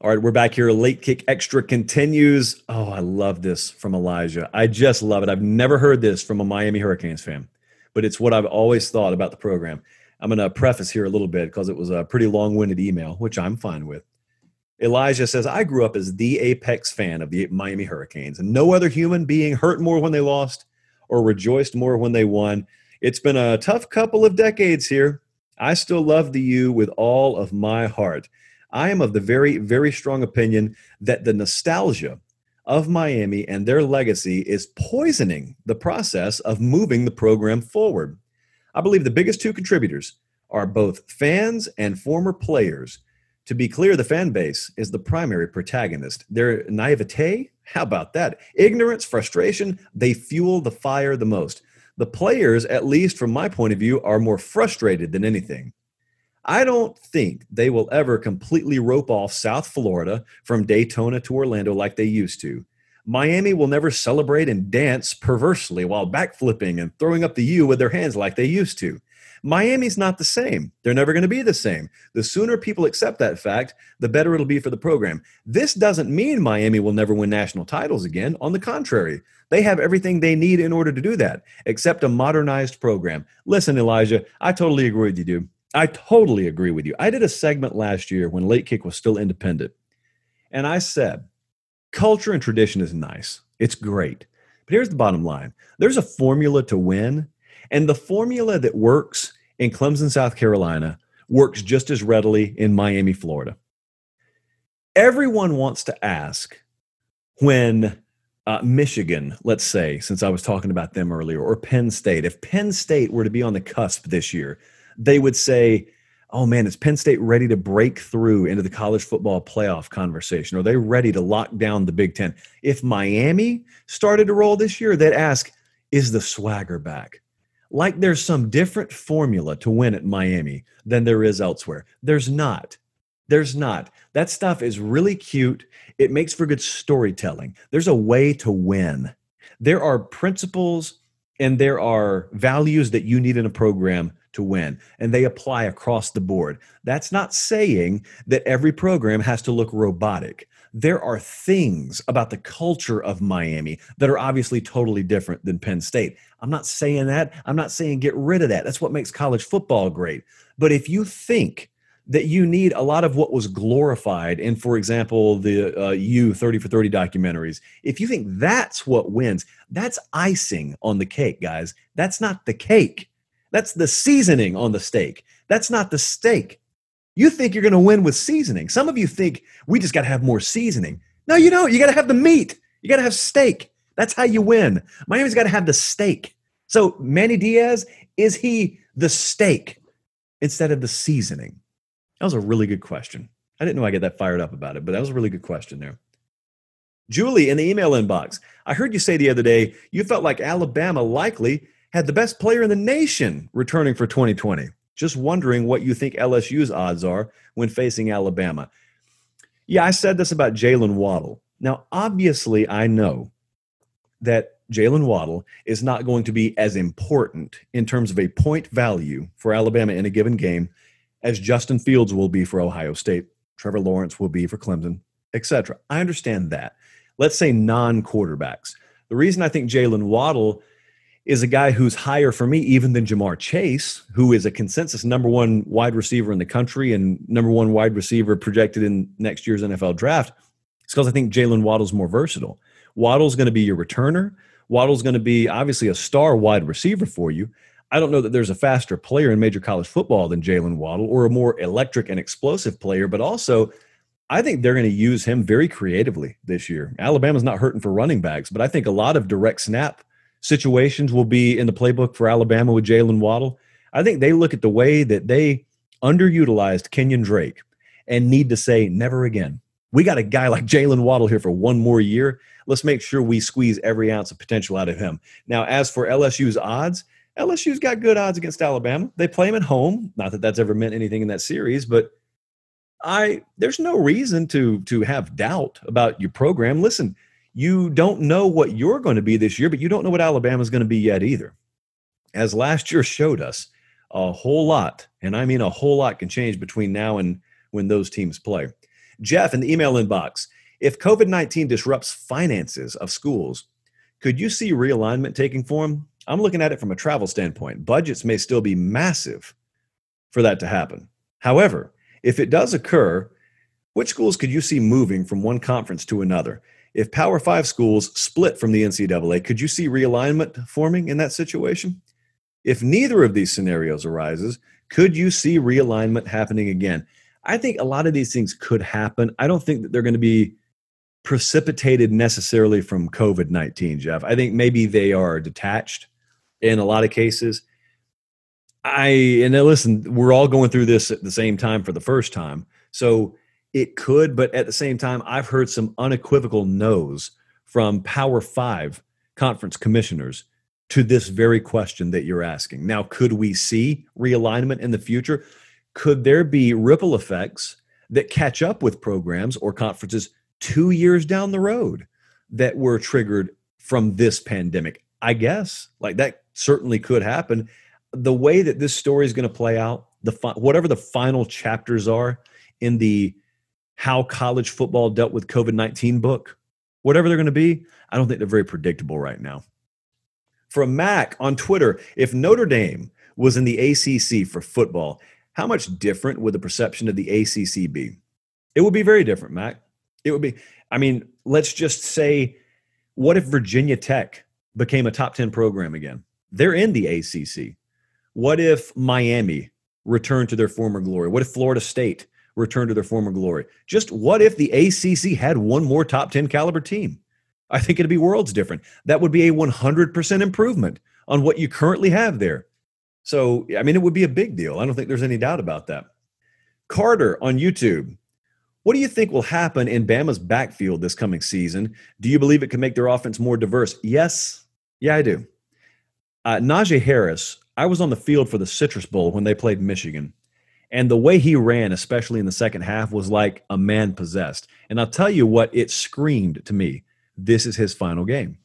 All right, we're back here. Late Kick Extra continues. Oh, I love this from Elijah. I just love it. I've never heard this from a Miami Hurricanes fan, but it's what I've always thought about the program. I'm going to preface here a little bit because it was a pretty long winded email, which I'm fine with. Elijah says, I grew up as the apex fan of the Miami Hurricanes, and no other human being hurt more when they lost or rejoiced more when they won. It's been a tough couple of decades here. I still love the U with all of my heart. I am of the very, very strong opinion that the nostalgia of Miami and their legacy is poisoning the process of moving the program forward. I believe the biggest two contributors are both fans and former players. To be clear, the fan base is the primary protagonist. Their naivete, how about that? Ignorance, frustration, they fuel the fire the most. The players, at least from my point of view, are more frustrated than anything. I don't think they will ever completely rope off South Florida from Daytona to Orlando like they used to. Miami will never celebrate and dance perversely while backflipping and throwing up the U with their hands like they used to. Miami's not the same. They're never going to be the same. The sooner people accept that fact, the better it'll be for the program. This doesn't mean Miami will never win national titles again. On the contrary, they have everything they need in order to do that, except a modernized program. Listen, Elijah, I totally agree with you, dude. I totally agree with you. I did a segment last year when Late Kick was still independent. And I said, culture and tradition is nice. It's great. But here's the bottom line there's a formula to win. And the formula that works in Clemson, South Carolina, works just as readily in Miami, Florida. Everyone wants to ask when uh, Michigan, let's say, since I was talking about them earlier, or Penn State, if Penn State were to be on the cusp this year, they would say, oh man, is Penn State ready to break through into the college football playoff conversation? Are they ready to lock down the Big Ten? If Miami started to roll this year, they'd ask, is the swagger back? Like there's some different formula to win at Miami than there is elsewhere. There's not. There's not. That stuff is really cute. It makes for good storytelling. There's a way to win. There are principles and there are values that you need in a program to win, and they apply across the board. That's not saying that every program has to look robotic. There are things about the culture of Miami that are obviously totally different than Penn State. I'm not saying that. I'm not saying get rid of that. That's what makes college football great. But if you think that you need a lot of what was glorified in, for example, the uh, U 30 for 30 documentaries, if you think that's what wins, that's icing on the cake, guys. That's not the cake. That's the seasoning on the steak. That's not the steak. You think you're going to win with seasoning. Some of you think we just got to have more seasoning. No, you don't. You got to have the meat. You got to have steak. That's how you win. Miami's got to have the steak. So, Manny Diaz, is he the steak instead of the seasoning? That was a really good question. I didn't know I get that fired up about it, but that was a really good question there. Julie in the email inbox. I heard you say the other day you felt like Alabama likely had the best player in the nation returning for 2020. Just wondering what you think LSU's odds are when facing Alabama. Yeah, I said this about Jaylen Waddle. Now, obviously, I know that Jaylen Waddle is not going to be as important in terms of a point value for Alabama in a given game as Justin Fields will be for Ohio State. Trevor Lawrence will be for Clemson, etc. I understand that. Let's say non quarterbacks. The reason I think Jaylen Waddle is a guy who's higher for me even than Ja'Marr Chase, who is a consensus number one wide receiver in the country and number one wide receiver projected in next year's NFL draft. It's because I think Jaylen Waddle's more versatile. Waddle's going to be your returner. Waddle's going to be obviously a star wide receiver for you. I don't know that there's a faster player in major college football than Jaylen Waddle or a more electric and explosive player, but also I think they're going to use him very creatively this year. Alabama's not hurting for running backs, but I think a lot of direct snap situations will be in the playbook for Alabama with Jaylen Waddle. I think they look at the way that they underutilized Kenyon Drake and need to say, never again. We got a guy like Jaylen Waddle here for one more year. Let's make sure we squeeze every ounce of potential out of him. Now, as for LSU's odds, LSU's got good odds against Alabama. They play them at home. Not that that's ever meant anything in that series, but I there's no reason to to have doubt about your program. Listen, you don't know what you're going to be this year, but you don't know what Alabama's going to be yet either. As last year showed us, a whole lot, and I mean a whole lot, can change between now and when those teams play. Jeff, in the email inbox, if COVID 19 disrupts finances of schools, could you see realignment taking form? I'm looking at it from a travel standpoint. Budgets may still be massive for that to happen. However, if it does occur, which schools could you see moving from one conference to another? If Power Five schools split from the NCAA, could you see realignment forming in that situation? If neither of these scenarios arises, could you see realignment happening again? I think a lot of these things could happen. I don't think that they're going to be precipitated necessarily from COVID 19, Jeff. I think maybe they are detached in a lot of cases. I, and listen, we're all going through this at the same time for the first time. So it could, but at the same time, I've heard some unequivocal no's from Power Five conference commissioners to this very question that you're asking. Now, could we see realignment in the future? Could there be ripple effects that catch up with programs or conferences two years down the road that were triggered from this pandemic? I guess like that certainly could happen. The way that this story is going to play out, the fi- whatever the final chapters are in the how college football dealt with COVID 19 book, whatever they're going to be, I don't think they're very predictable right now. From Mac on Twitter, if Notre Dame was in the ACC for football, how much different would the perception of the ACC be? It would be very different, Mac. It would be, I mean, let's just say, what if Virginia Tech became a top 10 program again? They're in the ACC. What if Miami returned to their former glory? What if Florida State return to their former glory. Just what if the ACC had one more top 10 caliber team? I think it'd be worlds different. That would be a 100% improvement on what you currently have there. So, I mean, it would be a big deal. I don't think there's any doubt about that. Carter on YouTube. What do you think will happen in Bama's backfield this coming season? Do you believe it can make their offense more diverse? Yes. Yeah, I do. Uh, Najee Harris, I was on the field for the Citrus Bowl when they played Michigan. And the way he ran, especially in the second half, was like a man possessed. And I'll tell you what, it screamed to me this is his final game.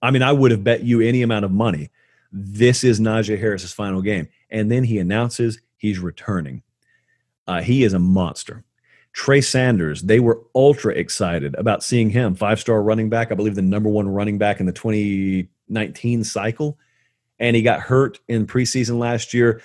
I mean, I would have bet you any amount of money. This is Najee Harris's final game. And then he announces he's returning. Uh, he is a monster. Trey Sanders, they were ultra excited about seeing him, five star running back, I believe the number one running back in the 2019 cycle. And he got hurt in preseason last year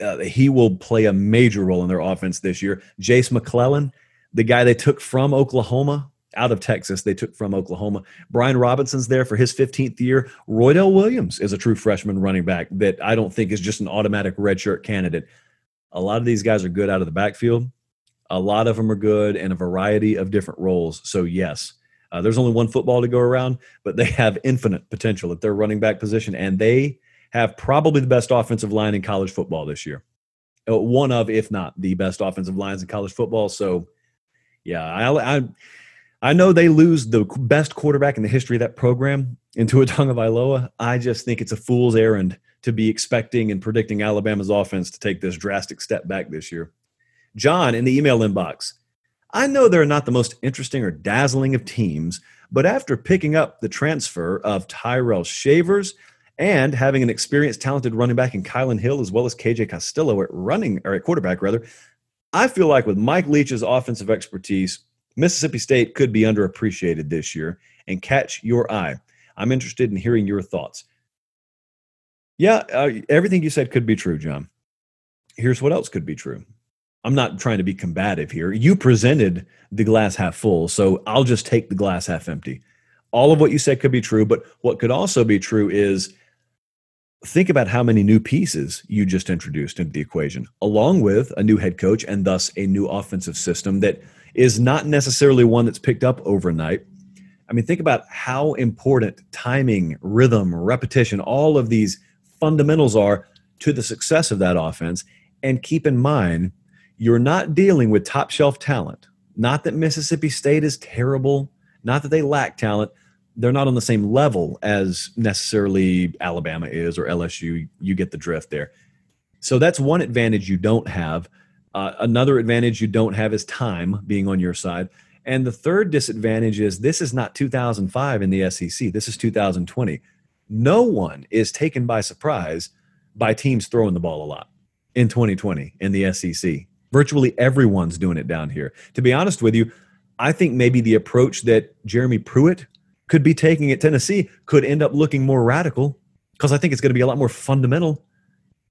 uh, he will play a major role in their offense this year. Jace McClellan, the guy they took from Oklahoma, out of Texas, they took from Oklahoma. Brian Robinson's there for his 15th year. Roydell Williams is a true freshman running back that I don't think is just an automatic redshirt candidate. A lot of these guys are good out of the backfield. A lot of them are good in a variety of different roles. So, yes, uh, there's only one football to go around, but they have infinite potential at their running back position, and they have probably the best offensive line in college football this year. Uh, one of, if not the best offensive lines in college football. So, yeah, I, I, I know they lose the best quarterback in the history of that program in Tua Tagovailoa. I just think it's a fool's errand to be expecting and predicting Alabama's offense to take this drastic step back this year. John in the email inbox. I know they're not the most interesting or dazzling of teams, but after picking up the transfer of Tyrell Shavers, and having an experienced, talented running back in Kylin Hill as well as KJ Costello at running or at quarterback rather, I feel like with Mike Leach's offensive expertise, Mississippi State could be underappreciated this year and catch your eye. I'm interested in hearing your thoughts. Yeah, uh, everything you said could be true, John. Here's what else could be true. I'm not trying to be combative here. You presented the glass half full, so I'll just take the glass half empty. All of what you said could be true, but what could also be true is think about how many new pieces you just introduced into the equation, along with a new head coach and thus a new offensive system that is not necessarily one that's picked up overnight. I mean, think about how important timing, rhythm, repetition, all of these fundamentals are to the success of that offense. And keep in mind, you're not dealing with top shelf talent. Not that Mississippi State is terrible, not that they lack talent. They're not on the same level as necessarily Alabama is or LSU. You get the drift there. So that's one advantage you don't have. Uh, another advantage you don't have is time being on your side. And the third disadvantage is this is not 2005 in the SEC. This is 2020. No one is taken by surprise by teams throwing the ball a lot in 2020 in the SEC. Virtually everyone's doing it down here. To be honest with you, I think maybe the approach that Jeremy Pruitt could be taking at Tennessee could end up looking more radical because I think it's going to be a lot more fundamental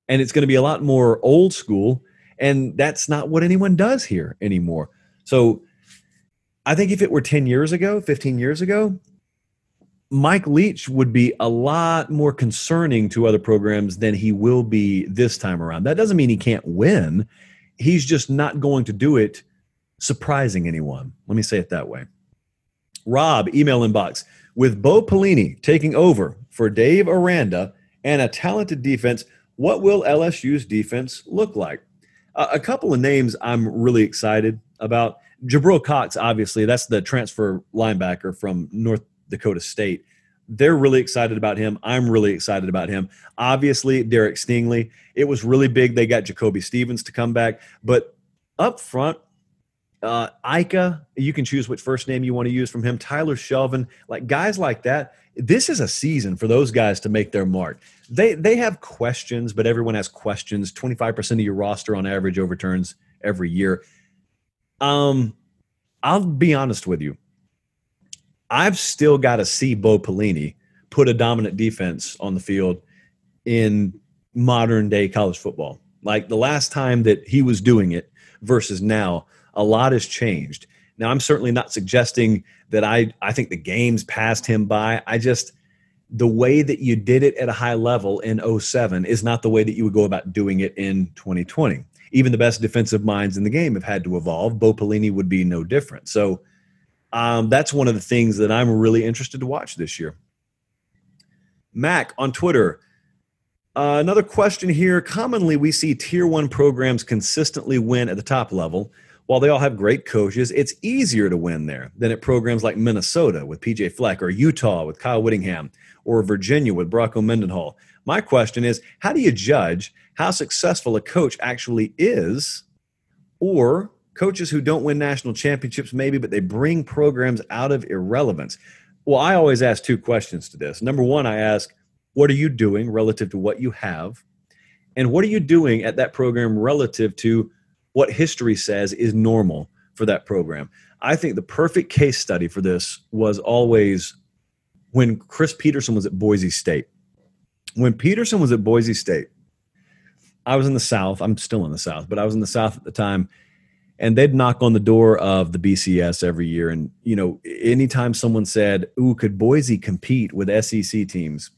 and it's going to be a lot more old school. And that's not what anyone does here anymore. So I think if it were 10 years ago, 15 years ago, Mike Leach would be a lot more concerning to other programs than he will be this time around. That doesn't mean he can't win. He's just not going to do it surprising anyone. Let me say it that way. Rob, email inbox. With Bo Pelini taking over for Dave Aranda and a talented defense, what will LSU's defense look like? Uh, a couple of names I'm really excited about. Jabril Cox, obviously, that's the transfer linebacker from North Dakota State. They're really excited about him. I'm really excited about him. Obviously, Derek Stingley. It was really big. They got Jacoby Stevens to come back, but up front, uh, Ika, you can choose which first name you want to use from him. Tyler Shelvin, like guys like that. This is a season for those guys to make their mark. They they have questions, but everyone has questions. Twenty five percent of your roster on average overturns every year. Um, I'll be honest with you. I've still got to see Bo Pelini put a dominant defense on the field in modern day college football. Like the last time that he was doing it versus now, a lot has changed. Now, I'm certainly not suggesting that I, I think the games passed him by. I just, the way that you did it at a high level in 07 is not the way that you would go about doing it in 2020. Even the best defensive minds in the game have had to evolve. Bo Pelini would be no different. So, um, that's one of the things that I'm really interested to watch this year. Mac on Twitter. Uh, another question here. Commonly, we see tier one programs consistently win at the top level. While they all have great coaches, it's easier to win there than at programs like Minnesota with PJ Fleck or Utah with Kyle Whittingham or Virginia with Bronco Mendenhall. My question is how do you judge how successful a coach actually is or coaches who don't win national championships, maybe, but they bring programs out of irrelevance. Well, I always ask two questions to this. Number one, I ask, what are you doing relative to what you have? And what are you doing at that program relative to what history says is normal for that program? I think the perfect case study for this was always when Chris Petersen was at Boise State. When Petersen was at Boise State, I was in the South. I'm still in the South, but I was in the South at the time and they'd knock on the door of the BCS every year. And, you know, anytime someone said, Ooh, could Boise compete with SEC teams?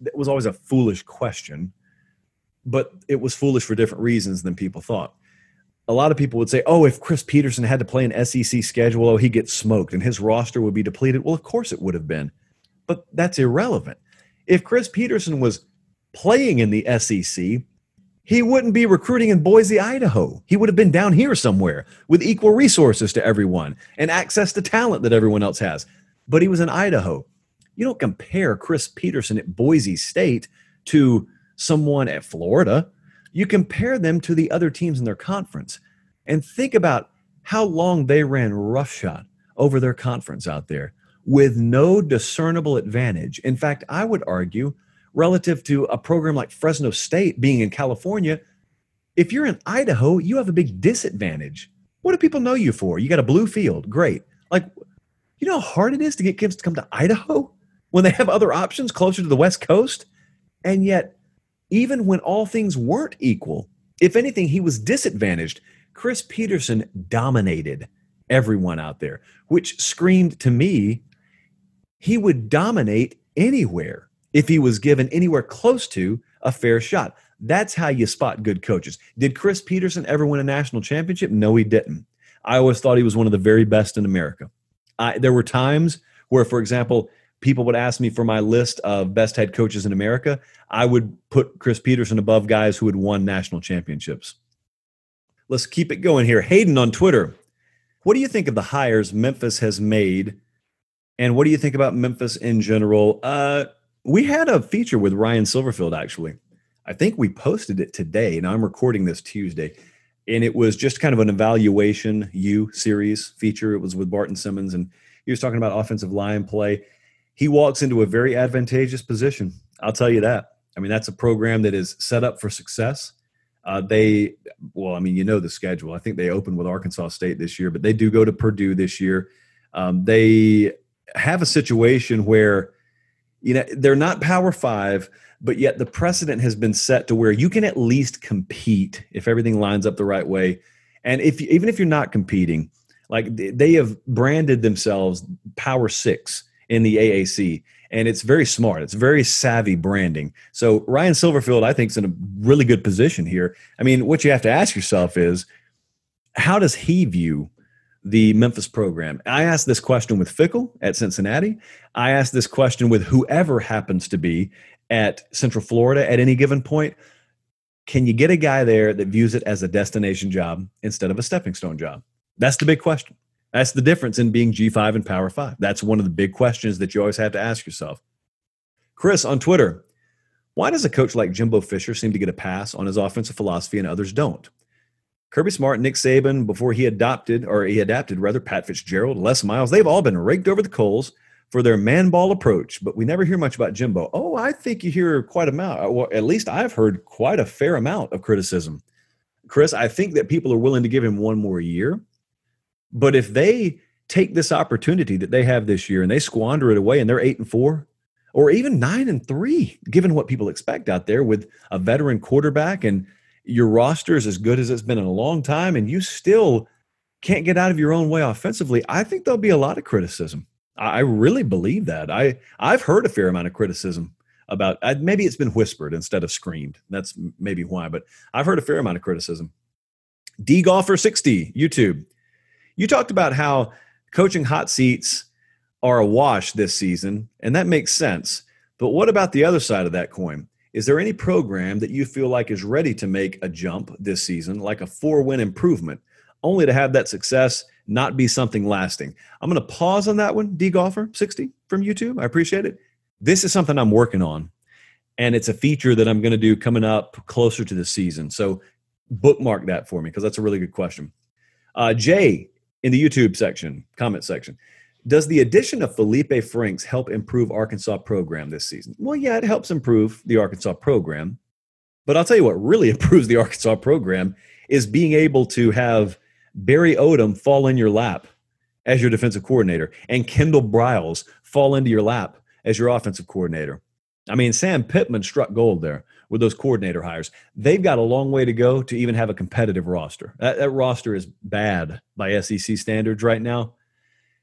That was always a foolish question, but it was foolish for different reasons than people thought. A lot of people would say, Oh, if Chris Petersen had to play an SEC schedule, oh, he gets smoked and his roster would be depleted. Well, of course it would have been, but that's irrelevant. If Chris Petersen was playing in the SEC, he wouldn't be recruiting in Boise, Idaho. He would have been down here somewhere with equal resources to everyone and access to talent that everyone else has. But he was in Idaho. You don't compare Chris Petersen at Boise State to someone at Florida. You compare them to the other teams in their conference and think about how long they ran roughshod over their conference out there with no discernible advantage. In fact, I would argue relative to a program like Fresno State being in California, If you're in Idaho, you have a big disadvantage. What do people know you for? You got a blue field. Great. Like, you know how hard it is to get kids to come to Idaho when they have other options closer to the West Coast? And yet, even when all things weren't equal, if anything, he was disadvantaged. Chris Petersen dominated everyone out there, which screamed to me he would dominate anywhere if he was given anywhere close to a fair shot. That's how you spot good coaches. Did Chris Petersen ever win a national championship? No, he didn't. I always thought he was one of the very best in America. I, there were times where, for example, people would ask me for my list of best head coaches in America. I would put Chris Petersen above guys who had won national championships. Let's keep it going here. Hayden on Twitter. What do you think of the hires Memphis has made? And what do you think about Memphis in general? Uh, we had a feature with Ryan Silverfield, actually. I think we posted it today. Now I'm recording this Tuesday. And it was just kind of an evaluation U series feature. It was with Barton Simmons, and he was talking about offensive line play. He walks into a very advantageous position. I'll tell you that. I mean, that's a program that is set up for success. Uh, they, well, I mean, you know the schedule. I think they open with Arkansas State this year, but they do go to Purdue this year. Um, they have a situation where, you know, they're not Power Five, but yet the precedent has been set to where you can at least compete if everything lines up the right way. And if even if you're not competing, like they have branded themselves Power Six in the AAC, and it's very smart. It's very savvy branding. So Ryan Silverfield, I think, is in a really good position here. I mean, what you have to ask yourself is, how does he view the Memphis program? I asked this question with Fickell at Cincinnati. I asked this question with whoever happens to be at Central Florida at any given point, can you get a guy there that views it as a destination job instead of a stepping stone job? That's the big question. That's the difference in being G5 and Power 5. That's one of the big questions that you always have to ask yourself. Chris on Twitter, why does a coach like Jimbo Fisher seem to get a pass on his offensive philosophy and others don't? Kirby Smart, Nick Saban, before he adopted, or he adapted rather, Pat Fitzgerald, Les Miles, they've all been raked over the coals for their man ball approach, but we never hear much about Jimbo. Oh, I think you hear quite a amount. Uh, well, at least I've heard quite a fair amount of criticism. Chris, I think that people are willing to give him one more year. But if they take this opportunity that they have this year and they squander it away and they're eight and four, or even nine and three, given what people expect out there with a veteran quarterback and your roster is as good as it's been in a long time, and you still can't get out of your own way offensively, I think there'll be a lot of criticism. I really believe that. I I've heard a fair amount of criticism about maybe it's been whispered instead of screamed. That's maybe why, but I've heard a fair amount of criticism. D Golfer 60 YouTube. You talked about how coaching hot seats are a wash this season, and that makes sense. But what about the other side of that coin? Is there any program that you feel like is ready to make a jump this season, like a four win improvement, only to have that success not be something lasting. I'm going to pause on that one, D Golfer 60 from YouTube. I appreciate it. This is something I'm working on, and it's a feature that I'm going to do coming up closer to the season. So bookmark that for me because that's a really good question. Uh, Jay in the YouTube section, comment section. Does the addition of Felipe Franks help improve Arkansas program this season? Well, yeah, it helps improve the Arkansas program. But I'll tell you what really improves the Arkansas program is being able to have Barry Odom fall in your lap as your defensive coordinator and Kendall Briles fall into your lap as your offensive coordinator. I mean, Sam Pittman struck gold there with those coordinator hires. They've got a long way to go to even have a competitive roster. That, that roster is bad by SEC standards right now.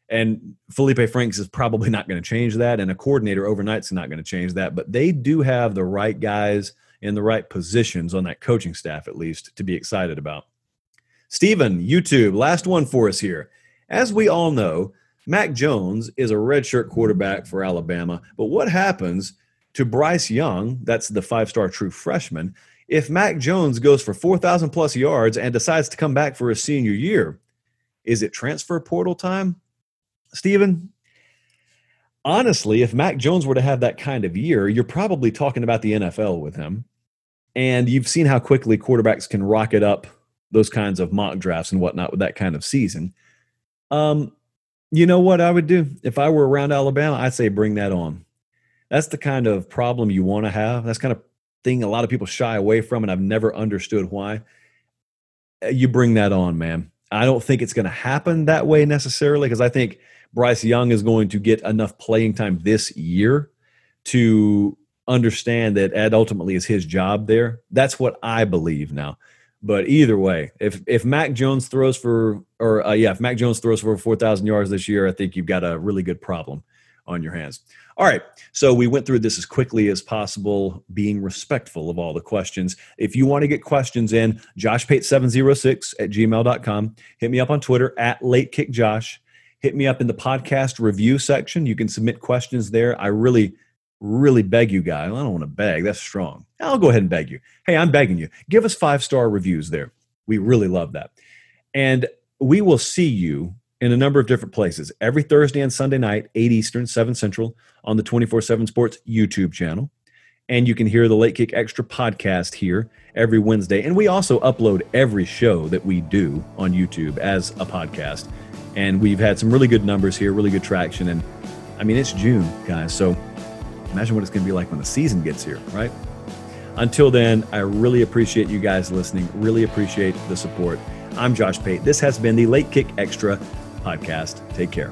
And Felipe Franks is probably not going to change that. And a coordinator overnight's not going to change that. But they do have the right guys in the right positions on that coaching staff, at least, to be excited about. Stephen, YouTube, last one for us here. As we all know, Mac Jones is a redshirt quarterback for Alabama, but what happens to Bryce Young, that's the five star true freshman, if Mac Jones goes for 4,000 plus yards and decides to come back for his senior year? Is it transfer portal time? Stephen, honestly, if Mac Jones were to have that kind of year, you're probably talking about the NFL with him. And you've seen how quickly quarterbacks can rocket up those kinds of mock drafts and whatnot with that kind of season. Um, you know what I would do if I were around Alabama? I'd say bring that on. That's the kind of problem you want to have. That's kind of thing a lot of people shy away from, and I've never understood why. you bring that on, man. I don't think it's going to happen that way necessarily because I think Bryce Young is going to get enough playing time this year to understand that Ed ultimately is his job there. That's what I believe now. But either way, if if Mac Jones throws for or uh, yeah, if Mac Jones throws for four thousand yards this year, I think you've got a really good problem on your hands. All right, so we went through this as quickly as possible, being respectful of all the questions. If you want to get questions in, joshpate706 at gmail.com. Hit me up on Twitter at latekickjosh. Hit me up in the podcast review section. You can submit questions there. I really really beg you guys. I don't want to beg. That's strong. I'll go ahead and beg you. Hey, I'm begging you. Give us five star reviews there. We really love that. And we will see you in a number of different places every Thursday and Sunday night, 8 Eastern, 7 Central, on the 24 7 Sports YouTube channel. And you can hear the Late Kick Extra podcast here every Wednesday. And we also upload every show that we do on YouTube as a podcast. And we've had some really good numbers here, really good traction. And I mean, it's June, guys. So Imagine what it's going to be like when the season gets here, right? Until then, I really appreciate you guys listening, really appreciate the support. I'm Josh Pate. This has been the Late Kick Extra podcast. Take care.